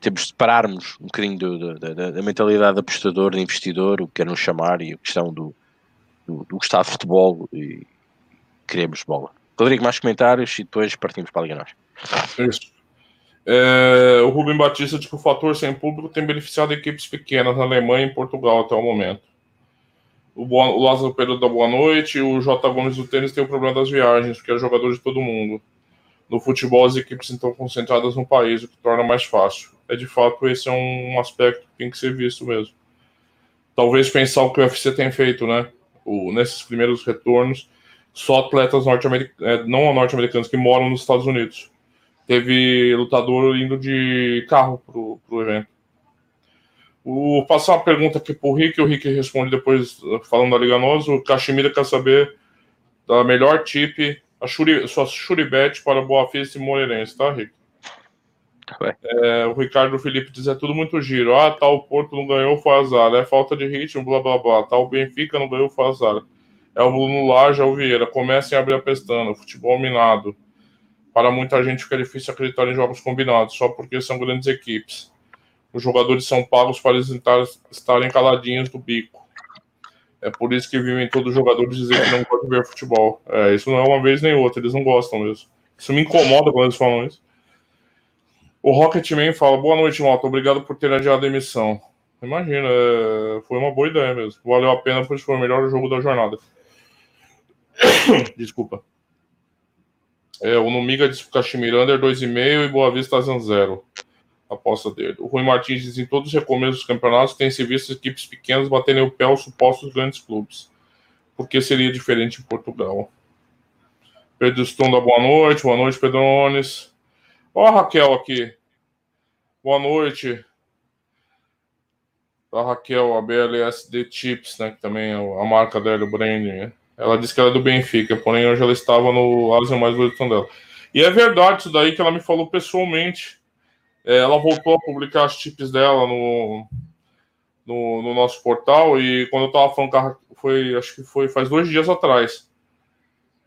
temos de separarmos um bocadinho do, do, da, da, mentalidade de apostador, de investidor, o que queiram chamar, e a questão do, do, do gostar de futebol e queremos bola. Rodrigo, mais comentários e depois partimos para a Liga Nós. Isso. É, o Rubem Batista diz que o fator sem público tem beneficiado equipes pequenas na Alemanha e Portugal até o momento. O, boa, o Lázaro Pedro da Boa Noite, o J. Gomes do tênis tem o problema das viagens, porque é jogador de todo mundo. No futebol, as equipes estão concentradas no país, o que torna mais fácil. É de fato, esse é um aspecto que tem que ser visto mesmo. Talvez pensar o que o UFC tem feito, né? O, nesses primeiros retornos, só atletas norte-americanos, é, não norte-americanos, que moram nos Estados Unidos teve lutador indo de carro pro, pro evento. Vou passar uma pergunta aqui pro Rick, o Rick responde depois falando da Liga Nós. O Cachemira quer saber da melhor tip, a Shuri, sua Shuribet para Boa Vista e Moreirense, tá, Rick? É, o Ricardo Felipe diz: é tudo muito giro. Ah, tal tá, Porto não ganhou, foi azar. É falta de ritmo, blá blá blá. Tal tá, Benfica não ganhou, foi azar. É o Bruno Laje, é o Vieira. Comecem a abrir a pestana. Futebol minado. Para muita gente fica difícil acreditar em jogos combinados, só porque são grandes equipes. Os jogadores são pagos para estarem caladinhos do bico. É por isso que vivem todos os jogadores dizer que não gostam de ver futebol. É, isso não é uma vez nem outra, eles não gostam mesmo. Isso me incomoda quando eles falam isso. O Rocketman fala: Boa noite, Malta. Obrigado por ter adiado a emissão. Imagina, é... foi uma boa ideia mesmo. Valeu a pena, pois foi o melhor jogo da jornada. Desculpa. É, o Numiga diz pro Caximir Under 2,5 e Boa Vista 0. Aposta dele. O Rui Martins diz em todos os recomeços dos campeonatos tem se visto equipes pequenas baterem o pé aos supostos grandes clubes. Por que seria diferente em Portugal? Pedro Stunda, boa noite. Boa noite, Pedrones. Ó a Raquel aqui. Boa noite. A Raquel, a BLSD Chips, né? Que também é a marca dela, o branding, né? Ela disse que ela é do Benfica, porém hoje ela estava no Asa mais bonito dela. E é verdade isso daí que ela me falou pessoalmente. É, ela voltou a publicar as tips dela no, no, no, nosso portal e quando eu tava falando foi acho que foi faz dois dias atrás.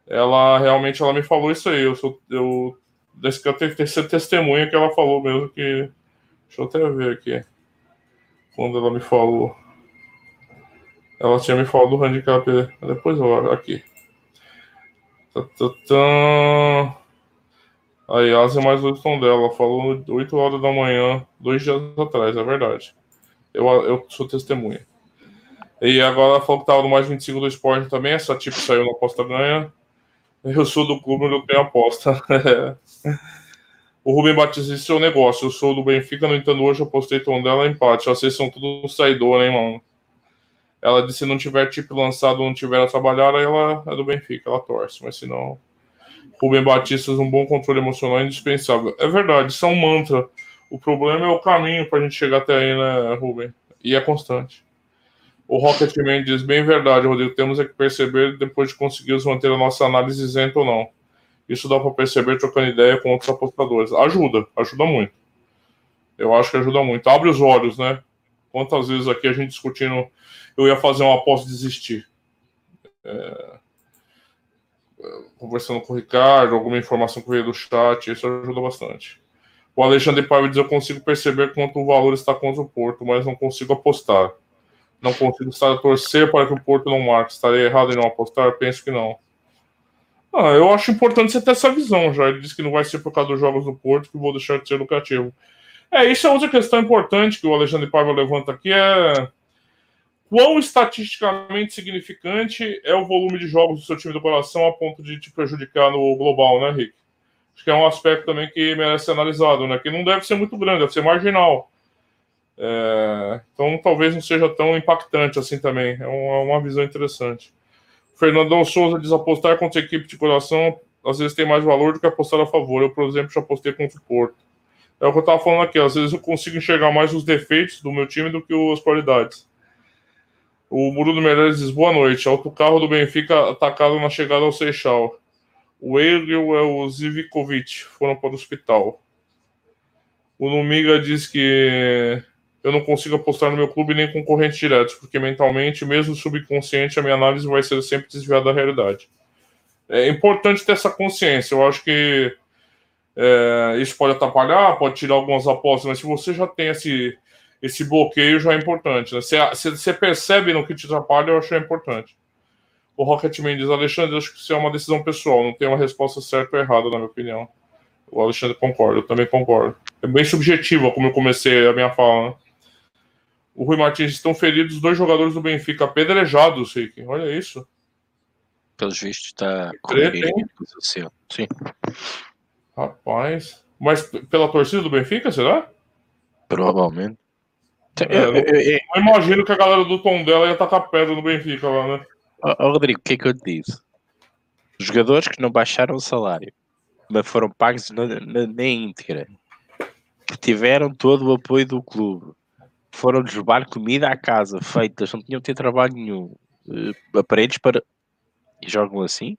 Ela realmente ela me falou isso aí. Eu sou eu desse que eu tenho testemunha que ela falou mesmo que deixa eu até ver aqui quando ela me falou. Ela tinha me falado do handicap. Depois eu aqui. Tá, tá, tá. Aí, Asa mais dois tom dela. Falou 8 horas da manhã, dois dias atrás, é verdade. Eu, eu sou testemunha. E agora falou que tava no mais 25 do esporte também. Essa tipo saiu na aposta ganha. Eu sou do clube onde eu tenho aposta. o Rubem Batista disse seu negócio. Eu sou do Benfica, no entanto, hoje eu postei tom dela empate. Vocês são tudo saidor, hein, mano? Ela disse se não tiver tipo lançado não tiver a trabalhar, aí ela é do Benfica, ela torce, mas se não. Rubem Batista um bom controle emocional é indispensável. É verdade, isso é mantra. O problema é o caminho para a gente chegar até aí, né, Rubem? E é constante. O Rocketman diz bem verdade, Rodrigo. Temos é que perceber depois de conseguirmos manter a nossa análise isenta ou não. Isso dá para perceber trocando ideia com outros apostadores. Ajuda, ajuda muito. Eu acho que ajuda muito. Abre os olhos, né? Quantas vezes aqui a gente discutindo, eu ia fazer uma aposta e desistir. É, conversando com o Ricardo, alguma informação que veio do chat, isso ajuda bastante. O Alexandre Paiva diz: Eu consigo perceber quanto o valor está contra o Porto, mas não consigo apostar. Não consigo estar a torcer para que o Porto não marque. Estarei errado em não apostar? Penso que não. Ah, eu acho importante você ter essa visão já. Ele disse que não vai ser por causa dos jogos do Porto que vou deixar de ser lucrativo. É, isso é outra questão importante que o Alexandre Paiva levanta aqui, é quão estatisticamente significante é o volume de jogos do seu time do coração a ponto de te prejudicar no global, né, Rick? Acho que é um aspecto também que merece ser analisado, né? Que não deve ser muito grande, deve ser marginal. É, então talvez não seja tão impactante assim também. É uma, é uma visão interessante. Fernandão Souza diz apostar contra a equipe de coração às vezes tem mais valor do que apostar a favor. Eu, por exemplo, já apostei contra o Porto. É o que eu tava falando aqui. Às vezes eu consigo enxergar mais os defeitos do meu time do que as qualidades. O Bruno Meirelles diz: boa noite. Autocarro do Benfica atacado na chegada ao Seixal. O Eglio é o Zivkovic. Foram para o hospital. O Numiga diz que eu não consigo apostar no meu clube nem concorrentes diretos, porque mentalmente, mesmo subconsciente, a minha análise vai ser sempre desviada da realidade. É importante ter essa consciência. Eu acho que é, isso pode atrapalhar, pode tirar algumas apostas, mas se você já tem esse, esse bloqueio, já é importante. Né? Se, você percebe no que te atrapalha, eu acho que é importante. O Rocketman diz, Alexandre, acho que isso é uma decisão pessoal, não tem uma resposta certa ou errada, na minha opinião. O Alexandre concorda, eu também concordo. É bem subjetivo como eu comecei a minha fala. Né? O Rui Martins estão feridos dois jogadores do Benfica, apedrejados, Rick. Olha isso. Pelos vistos, está Sim. Rapaz. Mas pela torcida do Benfica, será? Provavelmente. É, eu, eu, eu, eu, imagino que a galera do tom dela ia tacar pedra no Benfica lá, né? Rodrigo, o que é que eu te disse? Jogadores que não baixaram o salário, mas foram pagos na, na, na íntegra, que tiveram todo o apoio do clube, foram levar comida à casa feitas, não tinham de ter trabalho nenhum, uh, aparelhos para. e jogam assim.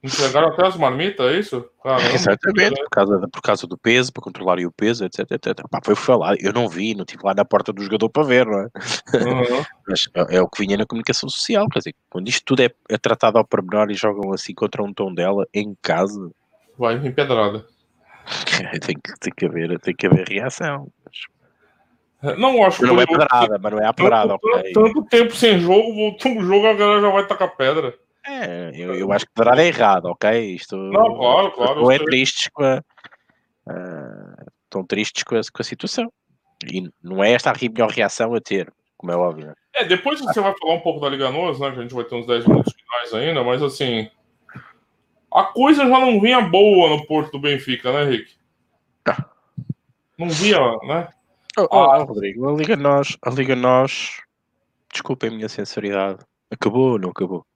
Entregaram até as marmitas, é isso? Caramba, Exatamente, por causa, por causa do peso, para controlar o peso, etc, etc. Pá, foi falado, eu não vi, não estive lá na porta do jogador para ver, não é? Uhum. Mas é, é, o que vinha na comunicação social, quer dizer, quando isto tudo é, é tratado ao pormenor e jogam assim contra um tom dela em casa. Vai em pedrada. tem, que, tem, que haver, tem que haver reação. Mas... Não acho que não é pedrada, mas não é a pedrada. Tanto, okay. tanto tempo sem jogo, voltou um jogo, a galera já vai tacar pedra. É, eu, eu acho que pedrada é errado, ok? Isto, não, claro, claro. Não é tristes com a, uh, tão tristes com a, com a situação. E não é esta a melhor reação a ter, como é óbvio. É, depois você vai falar um pouco da Liga Nos, né? Que a gente vai ter uns 10 minutos finais ainda, mas assim. A coisa já não vinha boa no Porto do Benfica, né, Rick? Tá. Não vinha, né? Oh, oh, ah, Rodrigo, a Liga Nós, a Liga Nós, desculpem a minha sinceridade, acabou ou não acabou?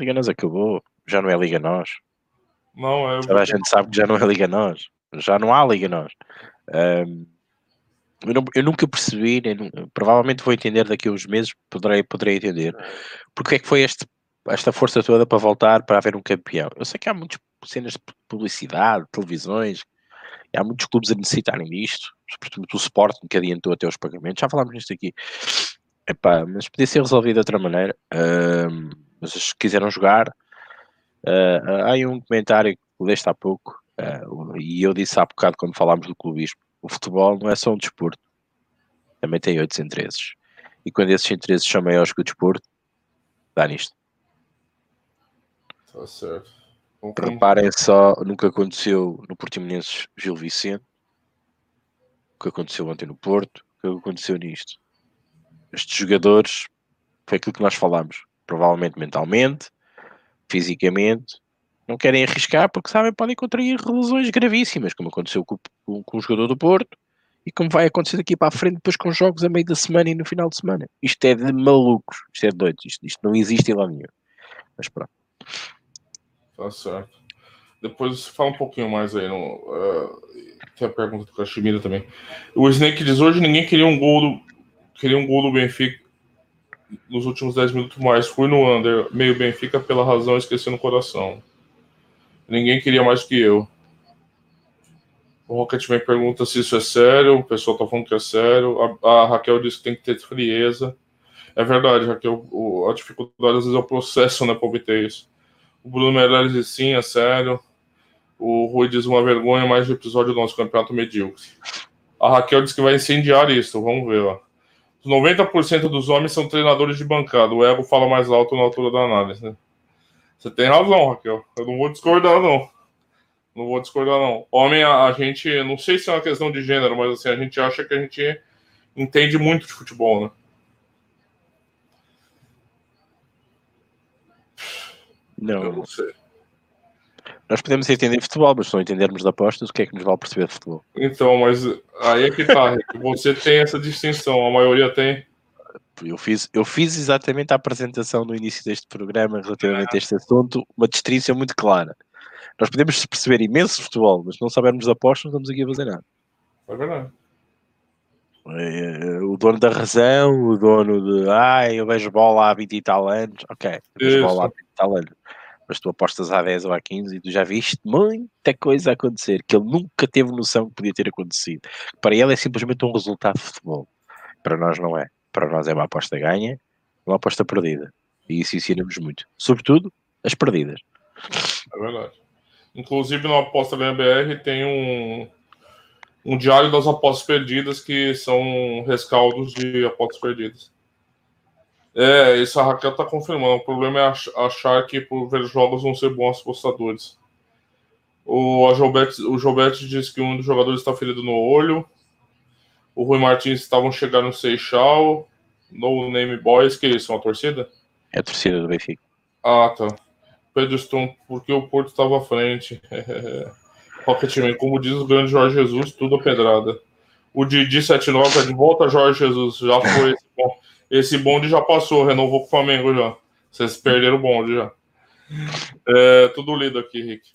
Liga Nós acabou, já não é Liga Nós. Não, é. Toda a gente sabe que já não é Liga Nós, já não há Liga Nós. Um, eu, não, eu, nunca percebi, provavelmente vou entender daqui a uns meses, poderei, poderei entender, porque é que foi este esta força toda para voltar para haver um campeão. Eu sei que há muitas cenas de publicidade, televisões, há muitos clubes a necessitarem disto, sobretudo o Sporting que adiantou até os pagamentos, já falámos nisto aqui. Epá, mas podia ser resolvido de outra maneira. Uh, mas se quiseram jogar, uh, há aí um comentário que leste há pouco, uh, e eu disse há bocado quando falámos do clubismo: o futebol não é só um desporto, também tem outros interesses. E quando esses interesses são maiores que o desporto, dá nisto. Tá certo. Reparem só no que aconteceu no Portimonense Gil Vicente, o que aconteceu ontem no Porto, o que aconteceu nisto. Estes jogadores, foi aquilo que nós falámos, provavelmente mentalmente, fisicamente, não querem arriscar porque sabem podem contrair lesões gravíssimas, como aconteceu com, com, com o jogador do Porto e como vai acontecer daqui para a frente depois com jogos a meio da semana e no final de semana. Isto é de malucos, isto é de doidos, isto, isto não existe lá nenhum. Mas pronto. Tá certo. Depois fala um pouquinho mais aí. No, uh, tem a pergunta do Cachemira também. O Snake diz: hoje ninguém queria um gol do, queria um gol do Benfica nos últimos 10 minutos mais. Fui no under, meio Benfica pela razão esqueci no coração. Ninguém queria mais que eu. O Rocketman pergunta se isso é sério. O pessoal tá falando que é sério. A, a Raquel diz que tem que ter frieza. É verdade, Raquel. O, a dificuldade às vezes é o processo, né, para obter isso. O Bruno Meirelles diz sim, é sério. O Rui diz uma vergonha, mais de episódio do nosso campeonato medíocre. A Raquel diz que vai incendiar isso, vamos ver lá. 90% dos homens são treinadores de bancada. O ego fala mais alto na altura da análise. Né? Você tem razão, Raquel. Eu não vou discordar, não. Não vou discordar, não. Homem, a, a, gente, não sei se é uma questão de gênero, mas assim, a gente acha que a gente entende muito de futebol, né? Não. Eu não sei. Nós podemos entender futebol, mas se não entendermos de apostas, o que é que nos vale perceber de futebol? Então, mas aí é que tá, você tem essa distinção, a maioria tem. Eu fiz, eu fiz exatamente a apresentação no início deste programa relativamente a este assunto, uma distinção muito clara. Nós podemos perceber imenso futebol, mas se não soubermos de apostas, não estamos aqui a fazer nada. É verdade. É, o dono da razão, o dono de ah, eu vejo bola há 20 e tal anos, ok, eu vejo bola há 20 e tal anos mas tu apostas há 10 ou há 15 e tu já viste muita coisa acontecer que ele nunca teve noção que podia ter acontecido. Para ele é simplesmente um resultado de futebol. Para nós não é. Para nós é uma aposta ganha, uma aposta perdida. E isso ensina-nos muito. Sobretudo as perdidas. É verdade. Inclusive na aposta da BR tem um, um diário das apostas perdidas que são rescaldos de apostas perdidas. É, isso a Raquel tá confirmando. O problema é achar que por ver jogos vão ser bons apostadores. O Jobete, o Jobete disse que um dos jogadores está ferido no olho. O Rui Martins estavam chegando no Seixal. No Name Boys, que eles são a torcida? É a torcida do Benfica. Ah, tá. Pedro Stone, porque o Porto estava à frente. Rocketman, como diz o grande Jorge Jesus, tudo a pedrada. O Didi 79 é de volta, Jorge Jesus. Já foi esse, bom. Esse bonde já passou, renovou com o Flamengo já. Vocês perderam o bonde já. É, tudo lido aqui, Rick.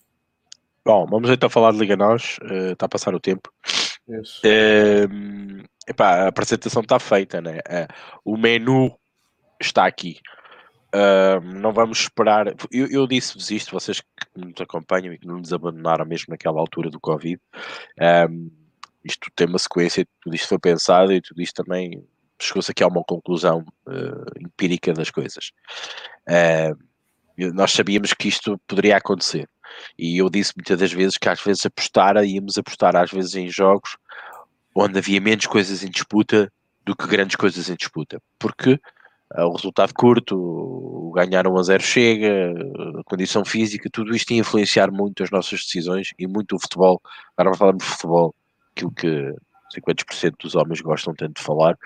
Bom, vamos então falar de Liga Nós. Uh, está a passar o tempo. Isso. Uh, epá, a apresentação está feita, né? Uh, o menu está aqui. Uh, não vamos esperar. Eu, eu disse-vos isto, vocês que nos acompanham e que não nos abandonaram mesmo naquela altura do Covid. Isto tem uma sequência, tudo isto foi pensado e tudo isto também chegou-se aqui a uma conclusão uh, empírica das coisas. Uh, nós sabíamos que isto poderia acontecer. E eu disse muitas das vezes que às vezes apostar, íamos apostar às vezes em jogos onde havia menos coisas em disputa do que grandes coisas em disputa. Porque uh, o resultado curto, o ganhar 1 a 0 chega, a condição física, tudo isto ia influenciar muito as nossas decisões e muito o futebol. Agora falamos de futebol, aquilo que 50% dos homens gostam tanto de falar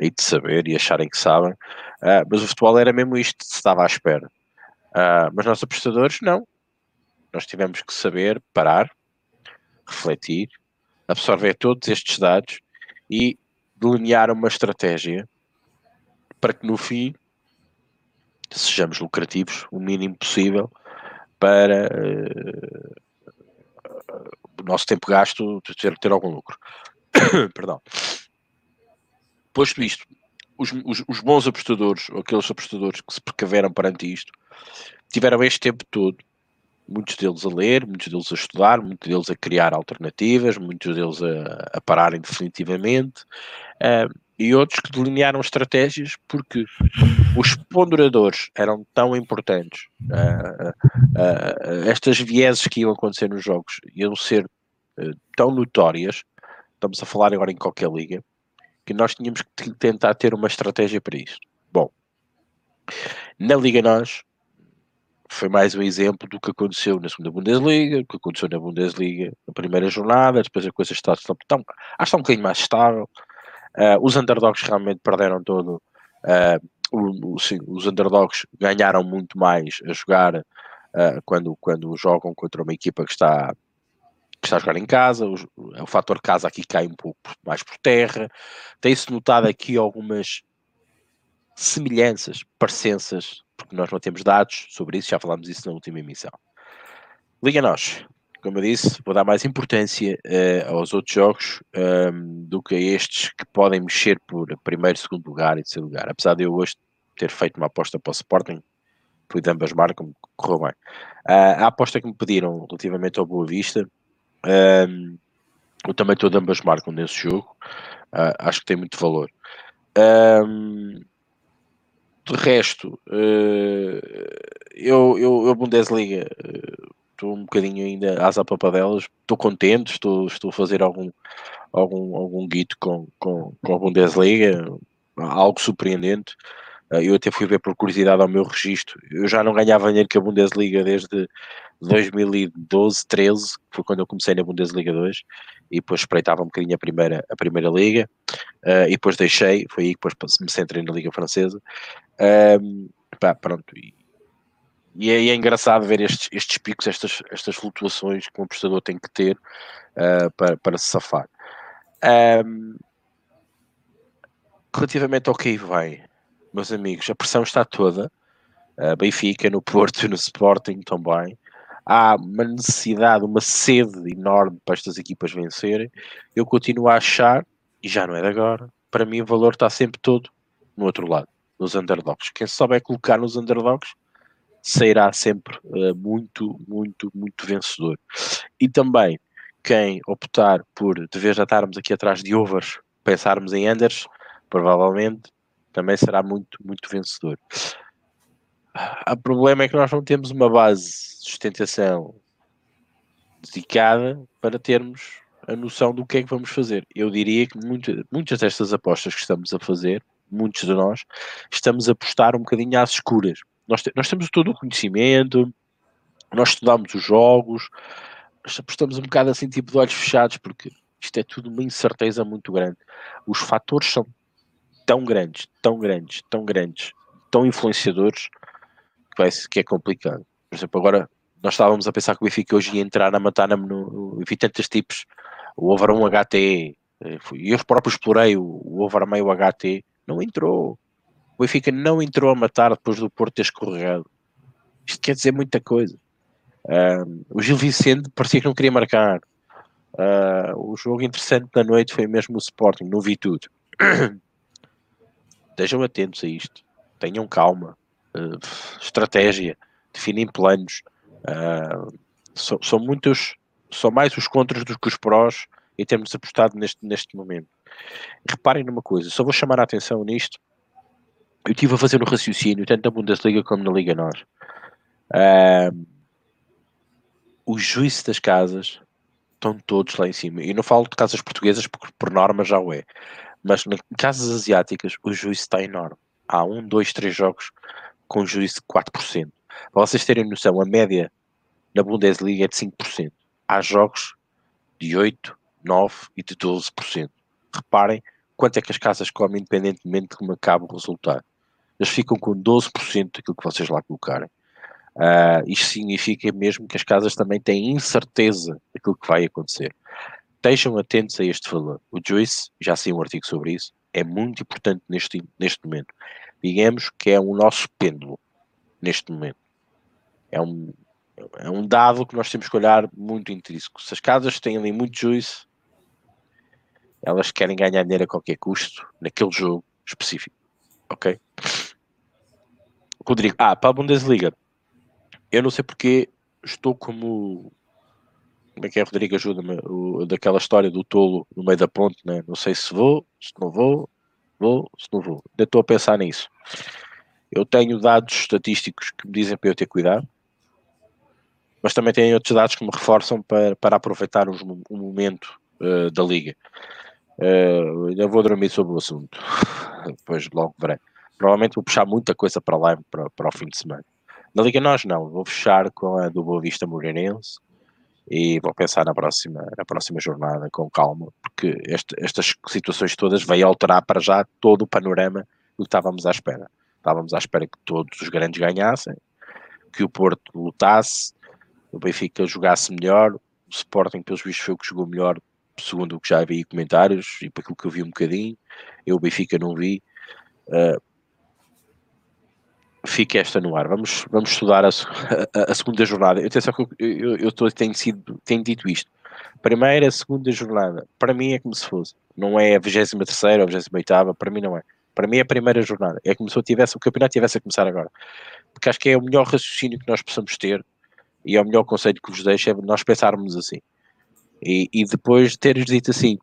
e de saber e acharem que sabem, uh, mas o futebol era mesmo isto, se estava à espera. Uh, mas nós apostadores, não. Nós tivemos que saber parar, refletir, absorver todos estes dados e delinear uma estratégia para que no fim sejamos lucrativos o mínimo possível para uh, o nosso tempo gasto ter, ter algum lucro. Perdão. Posto isto, os, os, os, bons apostadores, ou aqueles apostadores que se precaveram perante isto, tiveram este tempo todo, muitos deles a ler, muitos deles a estudar, muitos deles a criar alternativas, muitos deles a, a pararem definitivamente, uh, e outros que delinearam estratégias porque os ponderadores eram tão importantes, uh, uh, estas vieses que iam acontecer nos jogos iam ser tão notórias, estamos a falar agora em qualquer liga, que nós tínhamos que tentar ter uma estratégia para isto. Bom, na Liga Nós foi mais um exemplo do que aconteceu na segunda Bundesliga, o que aconteceu na Bundesliga na primeira jornada, depois a coisa está, está, está, está um bocadinho mais estável. Uh, os underdogs realmente perderam todo. Uh, o, o, sim, os underdogs ganharam muito mais a jogar uh, quando, quando jogam contra uma equipa que está que está a jogar em casa, o, o fator casa aqui cai um pouco mais por terra. Tem-se notado aqui algumas semelhanças, parecenças, porque nós não temos dados sobre isso, já falámos isso na última emissão. Liga nós, como eu disse, vou dar mais importância uh, aos outros jogos um, ehm, do que a estes que podem mexer por primeiro, segundo lugar e terceiro lugar. Apesar de eu hoje ter feito uma aposta para o Sporting, fui de ambas marcas, correu bem. Uh, a aposta que me pediram relativamente ao Boa Vista um, eu também estou de ambas marcam nesse jogo. Uh, acho que tem muito valor. Um, de resto, uh, eu, eu, eu Bundesliga estou uh, um bocadinho ainda às apapadelas. Estou contente, estou, estou a fazer algum, algum, algum guito com, com, com a Bundesliga, algo surpreendente. Uh, eu até fui ver por curiosidade ao meu registro. Eu já não ganhava dinheiro que a Bundesliga desde 2012, 13, foi quando eu comecei na Bundesliga 2 e depois espreitava um bocadinho a primeira, a primeira liga uh, e depois deixei, foi aí que depois me centrei na liga francesa. Um, pá, pronto, e, e, é, é, engraçado ver estes, estes picos, estas, estas flutuações que um apostador tem que ter uh, para, para se safar. Um, relativamente ao que vem, meus amigos, a pressão está toda. Uh, Benfica, no Porto, no Sporting também há uma necessidade, uma sede enorme para estas equipas vencerem. Eu continuo a achar, e já não é de agora, para mim o valor está sempre todo no outro lado, nos underdogs. Quem souber colocar nos underdogs sairá sempre uh, muito, muito, muito vencedor. E também quem optar por, de vez de estarmos aqui atrás de overs, pensarmos em unders, provavelmente também será muito, muito vencedor. O problema é que nós não temos uma base de sustentação dedicada para termos a noção do que é que vamos fazer. Eu diria que muitas destas apostas que estamos a fazer, muitos de nós, estamos a apostar um bocadinho às escuras. Nós, te, nós temos todo o conhecimento, nós estudamos os jogos, apostamos um bocado assim, tipo de olhos fechados, porque isto é tudo uma incerteza muito grande. Os fatores são tão grandes, tão grandes, tão grandes, tão influenciadores, que, que é complicado. Por exemplo, agora nós estávamos a pensar que o Benfica hoje ia entrar a matar no, vi tantos tipos, o over 1 HT, e eu próprio explorei o, o over meio HT, não entrou. O Benfica não entrou a matar depois do Porto ter escorregado. Isto quer dizer muita coisa. Uh, o Gil Vicente parecia que não queria marcar. Uh, o jogo interessante da noite foi mesmo o Sporting, não vi tudo. Estejam atentos a isto. Tenham calma. Uh, estratégia. Definem planos. são, são muitos, são mais os contras do que os prós e temos apostado neste, neste momento. Reparem numa coisa, só vou chamar a atenção nisto. Eu estive a fazer um raciocínio, tanto na Bundesliga como na Liga Nós. Uh, o juízo das casas estão todos lá em cima. E não falo de casas portuguesas porque por norma já o é. Mas em casas asiáticas o juízo está enorme. Há um, dois, três jogos com juízo de 4%. Para vocês terem noção, a média na Bundesliga é de 5%. Há jogos de 8, 9 e de 12%. Reparem quanto é que as casas comem independentemente de como acaba o resultado. Eles ficam com 12% daquilo que vocês lá colocarem. Uh, isto significa mesmo que as casas também têm incerteza daquilo que vai acontecer. Estejam atentos a este valor. O Joyce, já saiu um artigo sobre isso, é muito importante neste, neste momento. Digamos que é o nosso pêndulo neste momento. É um, é um dado que nós temos que olhar muito intrínseco. Se as casas têm ali muito juice, elas querem ganhar dinheiro a qualquer custo naquele jogo específico. Ok? Rodrigo, ah, para a Bundesliga, eu não sei porque estou como. Como é que é, Rodrigo? Ajuda-me. Daquela história do tolo no meio da ponte, né? Não sei se vou, se não vou, vou, se não vou. Ainda estou a pensar nisso. Eu tenho dados estatísticos que me dizem para eu ter cuidado, mas também tenho outros dados que me reforçam para, para aproveitar o um momento uh, da liga. Uh, ainda vou dormir sobre o assunto, depois logo verei. Provavelmente vou puxar muita coisa para lá para, para o fim de semana. Na Liga Nós não, vou fechar com a do Boa Vista Moreirense e vou pensar na próxima, na próxima jornada com calma, porque este, estas situações todas vêm alterar para já todo o panorama do que estávamos à espera. Estávamos à espera que todos os grandes ganhassem, que o Porto lutasse, o Benfica jogasse melhor, o Sporting, pelos vistos, foi o que jogou melhor, segundo o que já vi comentários e para aquilo que eu vi um bocadinho. Eu, o Benfica, não vi. Uh, fica esta no ar. Vamos, vamos estudar a, a, a segunda jornada. Atenção eu, eu, eu tô, tenho, sido, tenho dito isto. Primeira, segunda jornada. Para mim é como se fosse. Não é a 23 ou a 28 para mim não é. Para mim é a primeira jornada. É como se eu tivesse, o campeonato tivesse a começar agora. Porque acho que é o melhor raciocínio que nós possamos ter e é o melhor conselho que vos deixo é nós pensarmos assim. E, e depois teres dito assim,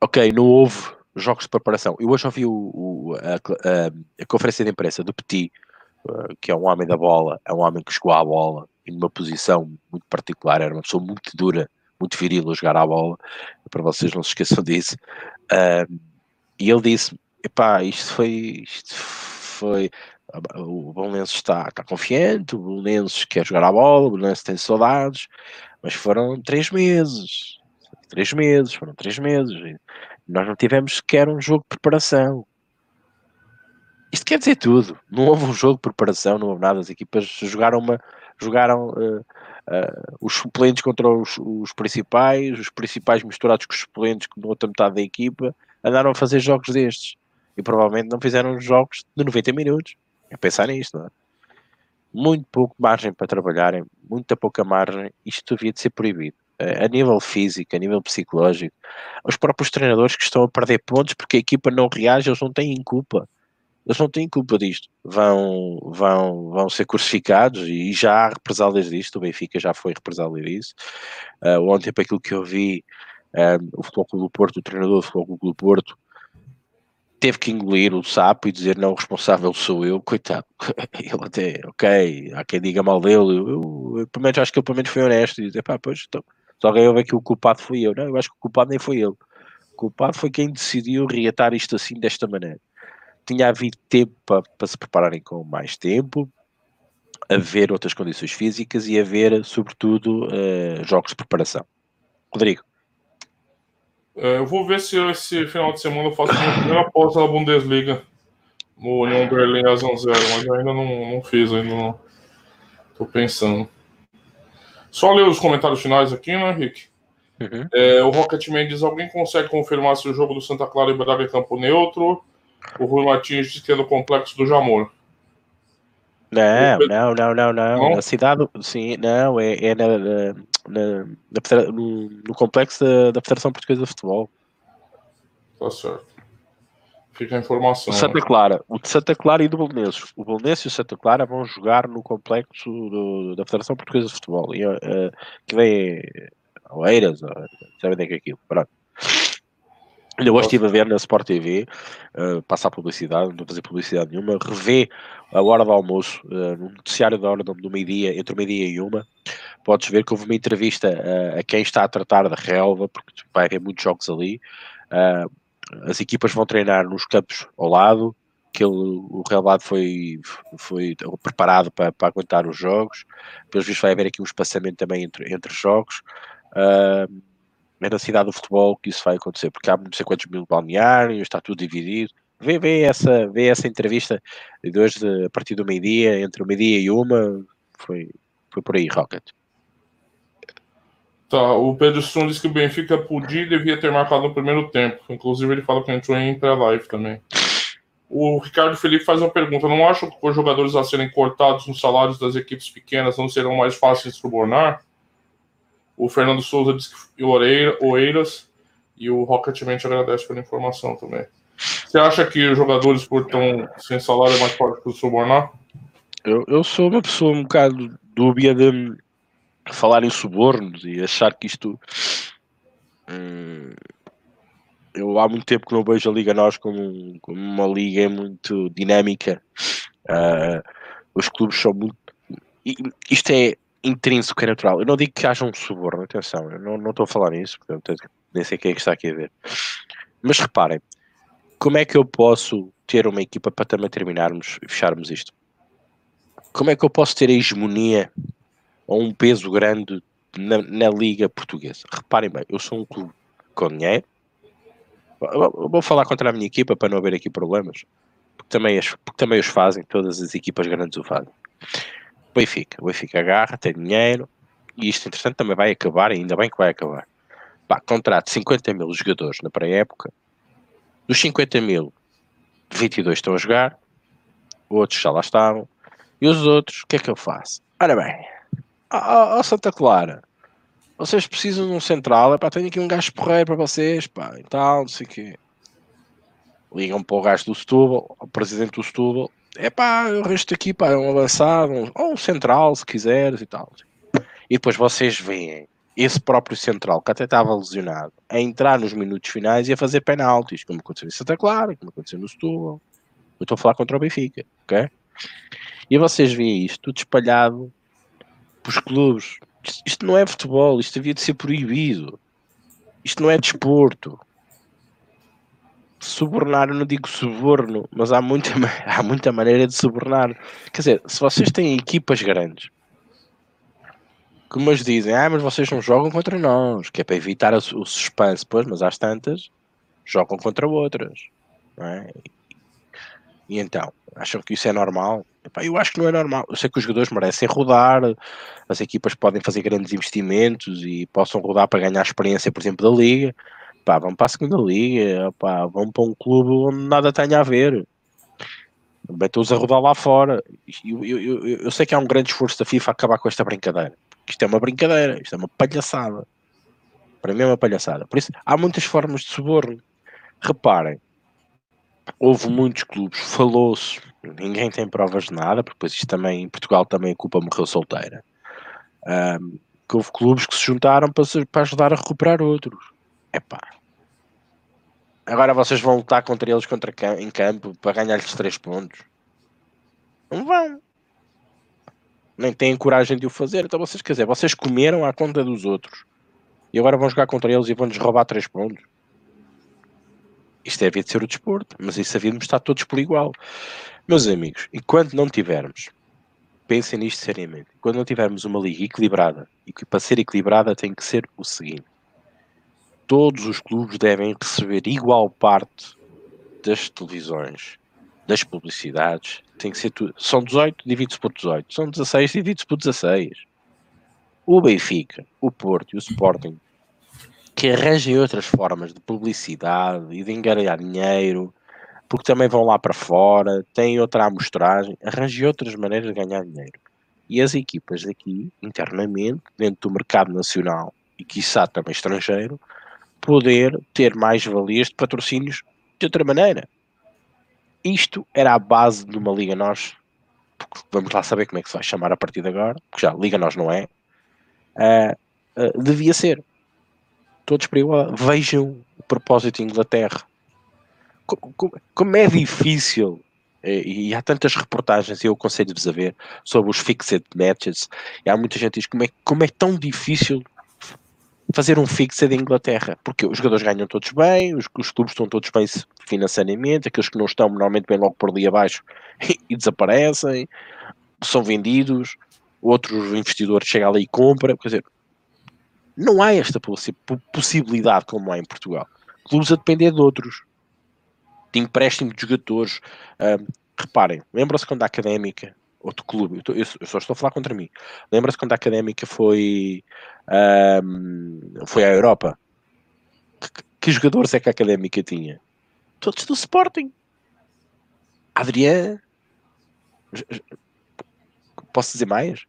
ok, não houve jogos de preparação. Eu hoje ouvi o, o a, a, a, conferência de imprensa do Petit, uh, que é um homem da bola, é um homem que jogou à bola em uma posição muito particular, era uma pessoa muito dura, muito viril a jogar à bola, para vocês não se esqueçam disso. Uh, e ele disse: epá, isto foi. Isto foi o Belenenses está, está confiante, o Belenenses quer jogar à bola, o Belenenses tem saudades, mas foram três meses, três meses, foram três meses. Nós não tivemos sequer um jogo de preparação. Isto quer dizer tudo. Não houve um jogo de preparação, não houve nada. As equipas jogaram uma. Jogaram uh, uh, os suplentes contra os, os, principais, os principais misturados com os suplentes na outra metade da equipa, andaram a fazer jogos destes. E provavelmente não fizeram jogos de 90 minutos. É pensar nisto, não é? Muito pouco margem para trabalharem, muita pouca margem. Isto devia de ser proibido. A nível físico, a nível psicológico, os próprios treinadores que estão a perder pontos porque a equipa não reage, eles não têm culpa. Eles não têm culpa disto. Vão, vão, vão ser crucificados e já há represálias disto. O Benfica já foi represália disso. Uh, ontem, para aquilo que eu vi, eh, o Futebol Clube do Porto, o treinador do Futebol Clube do Porto, teve que engolir o sapo e dizer não, o responsável sou eu, coitado. Ele até, ok, há quem diga mal dele, eu, eu, eu pelo menos acho que ele pelo menos foi honesto e dizer, pá, pois, então, só alguém ouve que o culpado foi eu. Não, eu acho que o culpado nem foi ele. O culpado foi quem decidiu reatar isto assim, desta maneira. Tinha havido tempo para, para se prepararem com mais tempo. haver outras condições físicas e haver, sobretudo, uh, jogos de preparação. Rodrigo. É, eu vou ver se esse final de semana eu faço a primeira aposta na Bundesliga. No União Berlim a 0 mas ainda não, não fiz, ainda não. Pensando. Só ler os comentários finais aqui, né, Rick? Uhum. É, o Rocketman diz: alguém consegue confirmar se o jogo do Santa Clara e Braga é campo neutro? O Rui Martins diz que é no complexo do Jamor. Não, não, não, não, não. não? A cidade, sim, não, é, é na, na, na, no, no, complexo da, da Federação Portuguesa de Futebol. Tá certo. Fica a informação. O Santa Clara, o de Santa Clara e do Bolonenses. O Bolonenses e o Santa Clara vão jogar no complexo do, da Federação Portuguesa de Futebol. E, uh, que vem Oeiras, ou, sabe onde é que é aquilo. Pronto. Ainda hoje estive a ver na Sport TV, uh, passar publicidade, não fazer publicidade nenhuma, rever a hora do almoço, uh, no noticiário da hora do, do meio-dia, entre o meio-dia e uma, podes ver que houve uma entrevista uh, a quem está a tratar da relva, porque vai haver muitos jogos ali. Uh, as equipas vão treinar nos campos ao lado, que ele, o relvado foi, foi preparado para, para aguentar os jogos. Depois vai haver aqui um espaçamento também entre, entre jogos. Uh, é na cidade do futebol que isso vai acontecer, porque há não sei quantos mil balneários, está tudo dividido. Vê, vê, essa, vê essa entrevista de hoje, a partir do meio-dia, entre o meio-dia e uma, foi, foi por aí, Rocket. Tá, o Pedro Strum disse que o Benfica podia e devia ter marcado no primeiro tempo. Inclusive, ele fala que entrou em pré-live também. O Ricardo Felipe faz uma pergunta: não acham que os jogadores a serem cortados nos salários das equipes pequenas não serão mais fáceis de subornar? O Fernando Souza disse que Oeiras e o Rocketman te agradece pela informação também. Você acha que os jogadores por tão sem salário é mais que o subornar? Eu, eu sou uma pessoa um bocado dúbia de falar em subornos e achar que isto. Hum, eu há muito tempo que não vejo a Liga Nós como, como uma liga muito dinâmica. Uh, os clubes são muito. Isto é intrínseco, é natural. Eu não digo que haja um suborno, atenção, eu não, não estou a falar nisso, portanto, nem sei quem é que está aqui a ver. Mas reparem, como é que eu posso ter uma equipa para também terminarmos e fecharmos isto? Como é que eu posso ter a hegemonia ou um peso grande na, na Liga Portuguesa? Reparem bem, eu sou um clube com dinheiro, vou falar contra a minha equipa para não haver aqui problemas, porque também, as, porque também os fazem, todas as equipas grandes o fazem. Benfica. O Benfica agarra, tem dinheiro, e isto, entretanto, também vai acabar, ainda bem que vai acabar. Pá, contrato 50 mil jogadores na pré-época, dos 50 mil, 22 estão a jogar, outros já lá estavam, e os outros, o que é que eu faço? Ora bem, ó, Santa Clara, vocês precisam de um central, é pá, tenho aqui um gajo porreiro para vocês, pá, e tal, não sei o quê. Ligam para o gajo do Setúbal, o presidente do Setúbal, é pá, o resto aqui, pá, é um avançado, um, ou um central, se quiseres e tal. E depois vocês veem esse próprio central, que até estava lesionado, a entrar nos minutos finais e a fazer penaltis, como aconteceu em Santa Clara, como aconteceu no Setúbal. Eu estou a falar contra o Benfica, ok? E vocês veem isto tudo espalhado pelos clubes. Isto não é futebol, isto devia de ser proibido. Isto não é desporto subornar, eu não digo suborno, mas há muita, há muita maneira de subornar. Quer dizer, se vocês têm equipas grandes que umas dizem, ah, mas vocês não jogam contra nós, que é para evitar o, suspense, pois, mas às tantas jogam contra outras, é? E então, acham que isso é normal? Epá, eu acho que não é normal. Eu sei que os jogadores merecem rodar, as equipas podem fazer grandes investimentos e possam rodar para ganhar experiência, por exemplo, da liga, pá, vão para a segunda liga, pá, vão para um clube onde nada tenha a ver. Metam-os a rodar lá fora. Eu, eu, eu, eu, sei que há um grande esforço da FIFA a acabar com esta brincadeira. Isto é uma brincadeira, isto é uma palhaçada. Para mim é uma palhaçada. Por isso, há muitas formas de suborno. Reparem, houve muitos clubes, falou-se, ninguém tem provas de nada, porque depois isto também, em Portugal também a culpa morreu solteira. Um, que houve clubes que se juntaram para, para ajudar a recuperar outros. Epá. Agora vocês vão lutar contra eles contra, em campo para ganhar-lhes 3 pontos. Não vão. Nem têm coragem de o fazer. Então vocês, quer dizer, vocês comeram à conta dos outros. E agora vão jogar contra eles e vão-lhes roubar 3 pontos. Isto é de ser o desporto, mas isso havia de estar todos por igual. Meus amigos, enquanto não tivermos pensem nisto seriamente. Quando não tivermos uma liga equilibrada, e que para ser equilibrada tem que ser o seguinte: todos os clubes devem receber igual parte das televisões, das publicidades, tem que ser tudo. São 18, divide-se por 18. São 16, divide-se por 16. O Benfica, o Porto e o Sporting que arranjem outras formas de publicidade e de enganar dinheiro, porque também vão lá para fora, têm outra amostragem, arranjem outras maneiras de ganhar dinheiro. E as equipas daqui, internamente, dentro do mercado nacional e quiçá também estrangeiro, poder ter mais valias de patrocínios de outra maneira. Isto era a base de uma Liga Nós, vamos lá saber como é que se vai chamar a partir de agora, porque já Liga Nós não é, uh, uh, devia ser. Todos para igual. Vejam o propósito de Inglaterra. Como, como, é difícil e, e há tantas reportagens, e eu aconselho-vos a ver, sobre os fixed matches, e há muita gente que diz como é, como é tão difícil fazer um fixed em Inglaterra, porque os jogadores ganham todos bem, os, os clubes estão todos bem financeiramente, aqueles que não estão normalmente bem logo por ali abaixo e, e desaparecem, são vendidos, outros investidores chegam ali e compram, quer dizer, não há esta possibilidade como há em Portugal. Clubes a depender de outros, de empréstimo de jogadores. Um, reparem, lembram-se quando a Académica, outro clube, eu, eu, só estou a falar contra mim, lembra-se quando a Académica foi, um, foi à Europa? Que, que, jogadores é que a Académica tinha? Todos do Sporting. Adriano. Posso dizer mais?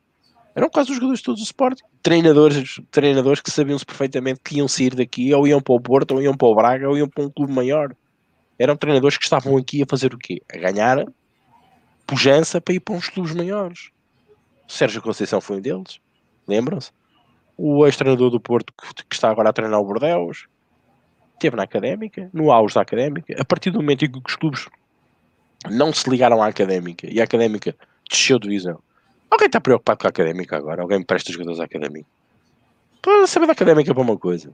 Eram quase os jogadores todos do Sporting. Treinadores, treinadores que sabiam-se perfeitamente que iam sair daqui, ou iam para o Porto, ou iam para o Braga, ou iam para um clube maior. Eram treinadores que estavam aqui a fazer o quê? A ganhar pujança para ir para uns clubes maiores. Sérgio Conceição foi um deles. Lembram-se? O ex-treinador do Porto, que, está agora a treinar o Bordeus, esteve na académica, no auge da académica. A partir do momento em que os clubes não se ligaram à académica e a académica desceu de visão, Alguém está preocupado com a académica agora? Alguém me presta jogadores à académica? Para saber da académica para uma coisa.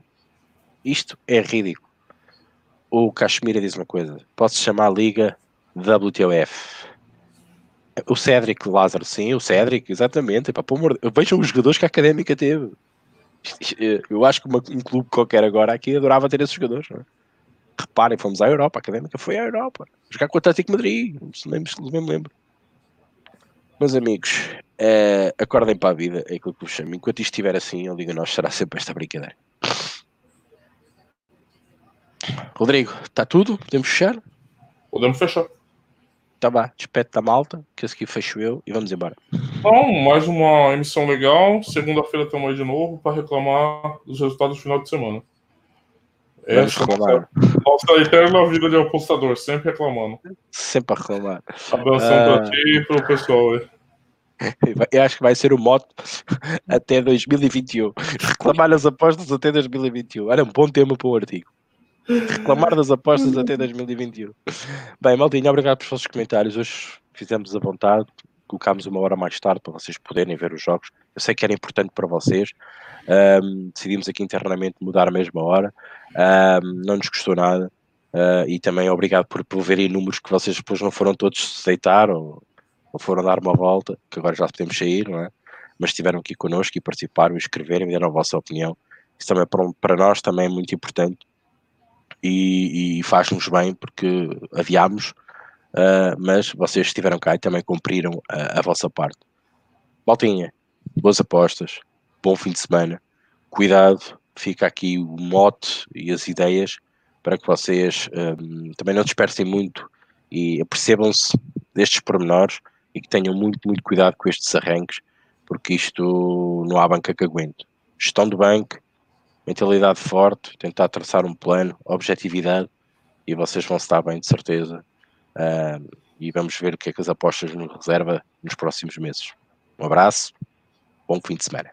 Isto é ridículo. O Cachemira diz uma coisa. Posso chamar a Liga WTOF. O Cédric Lázaro, sim, o Cédric, exatamente. Epá, amor, vejam os jogadores que a académica teve. Eu acho que uma, um clube qualquer agora aqui adorava ter esses jogadores. É? Reparem, fomos à Europa, a académica foi à Europa. Jogar com o Atlético Madrid, não me lembro. Meus amigos, uh, acordem para a vida, é aquilo que vos chamo. Enquanto isto estiver assim, eu digo nós, será sempre esta brincadeira. Rodrigo, está tudo? Podemos fechar? Podemos fechar. Tá bom, despete da malta, que esse aqui fecho eu e vamos embora. Então, mais uma emissão legal. Segunda-feira estamos aí de novo para reclamar dos resultados do final de semana. Vamos Essa reclamar. Nossa eterna vida de apostador, sempre reclamando. Sempre a reclamar. Abração uh... para ti e para o pessoal aí. Eu acho que vai ser o moto até 2021. Reclamar das apostas até 2021. Era um bom tema para o artigo. Reclamar das apostas até 2021. Bem, Maldinho, obrigado pelos vossos comentários. Hoje fizemos a vontade, colocámos uma hora mais tarde para vocês poderem ver os jogos. Eu sei que era importante para vocês. Um, decidimos aqui internamente mudar a mesma hora. Um, não nos custou nada. Uh, e também obrigado por, por verem números que vocês depois não foram todos se deitar ou, ou, foram dar uma volta, que agora já podemos sair, não é? Mas estiveram aqui connosco e participaram e escreveram e deram a vossa opinião. Isso também para, para nós também é muito importante e, e faz-nos bem porque adiámos, uh, mas vocês estiveram cá e também cumpriram a, a vossa parte. Baltinha, boas apostas, bom fim de semana, cuidado, fica aqui o mote e as ideias para que vocês um, também não dispersem muito e percebam-se destes pormenores e que tenham muito, muito cuidado com estes arranques, porque isto não há banca que aguente. Gestão do banco, mentalidade forte, tentar traçar um plano, objetividade, e vocês vão estar bem, de certeza. Uh, e vamos ver o que é que as apostas nos reserva nos próximos meses. Um abraço, bom fim de semana.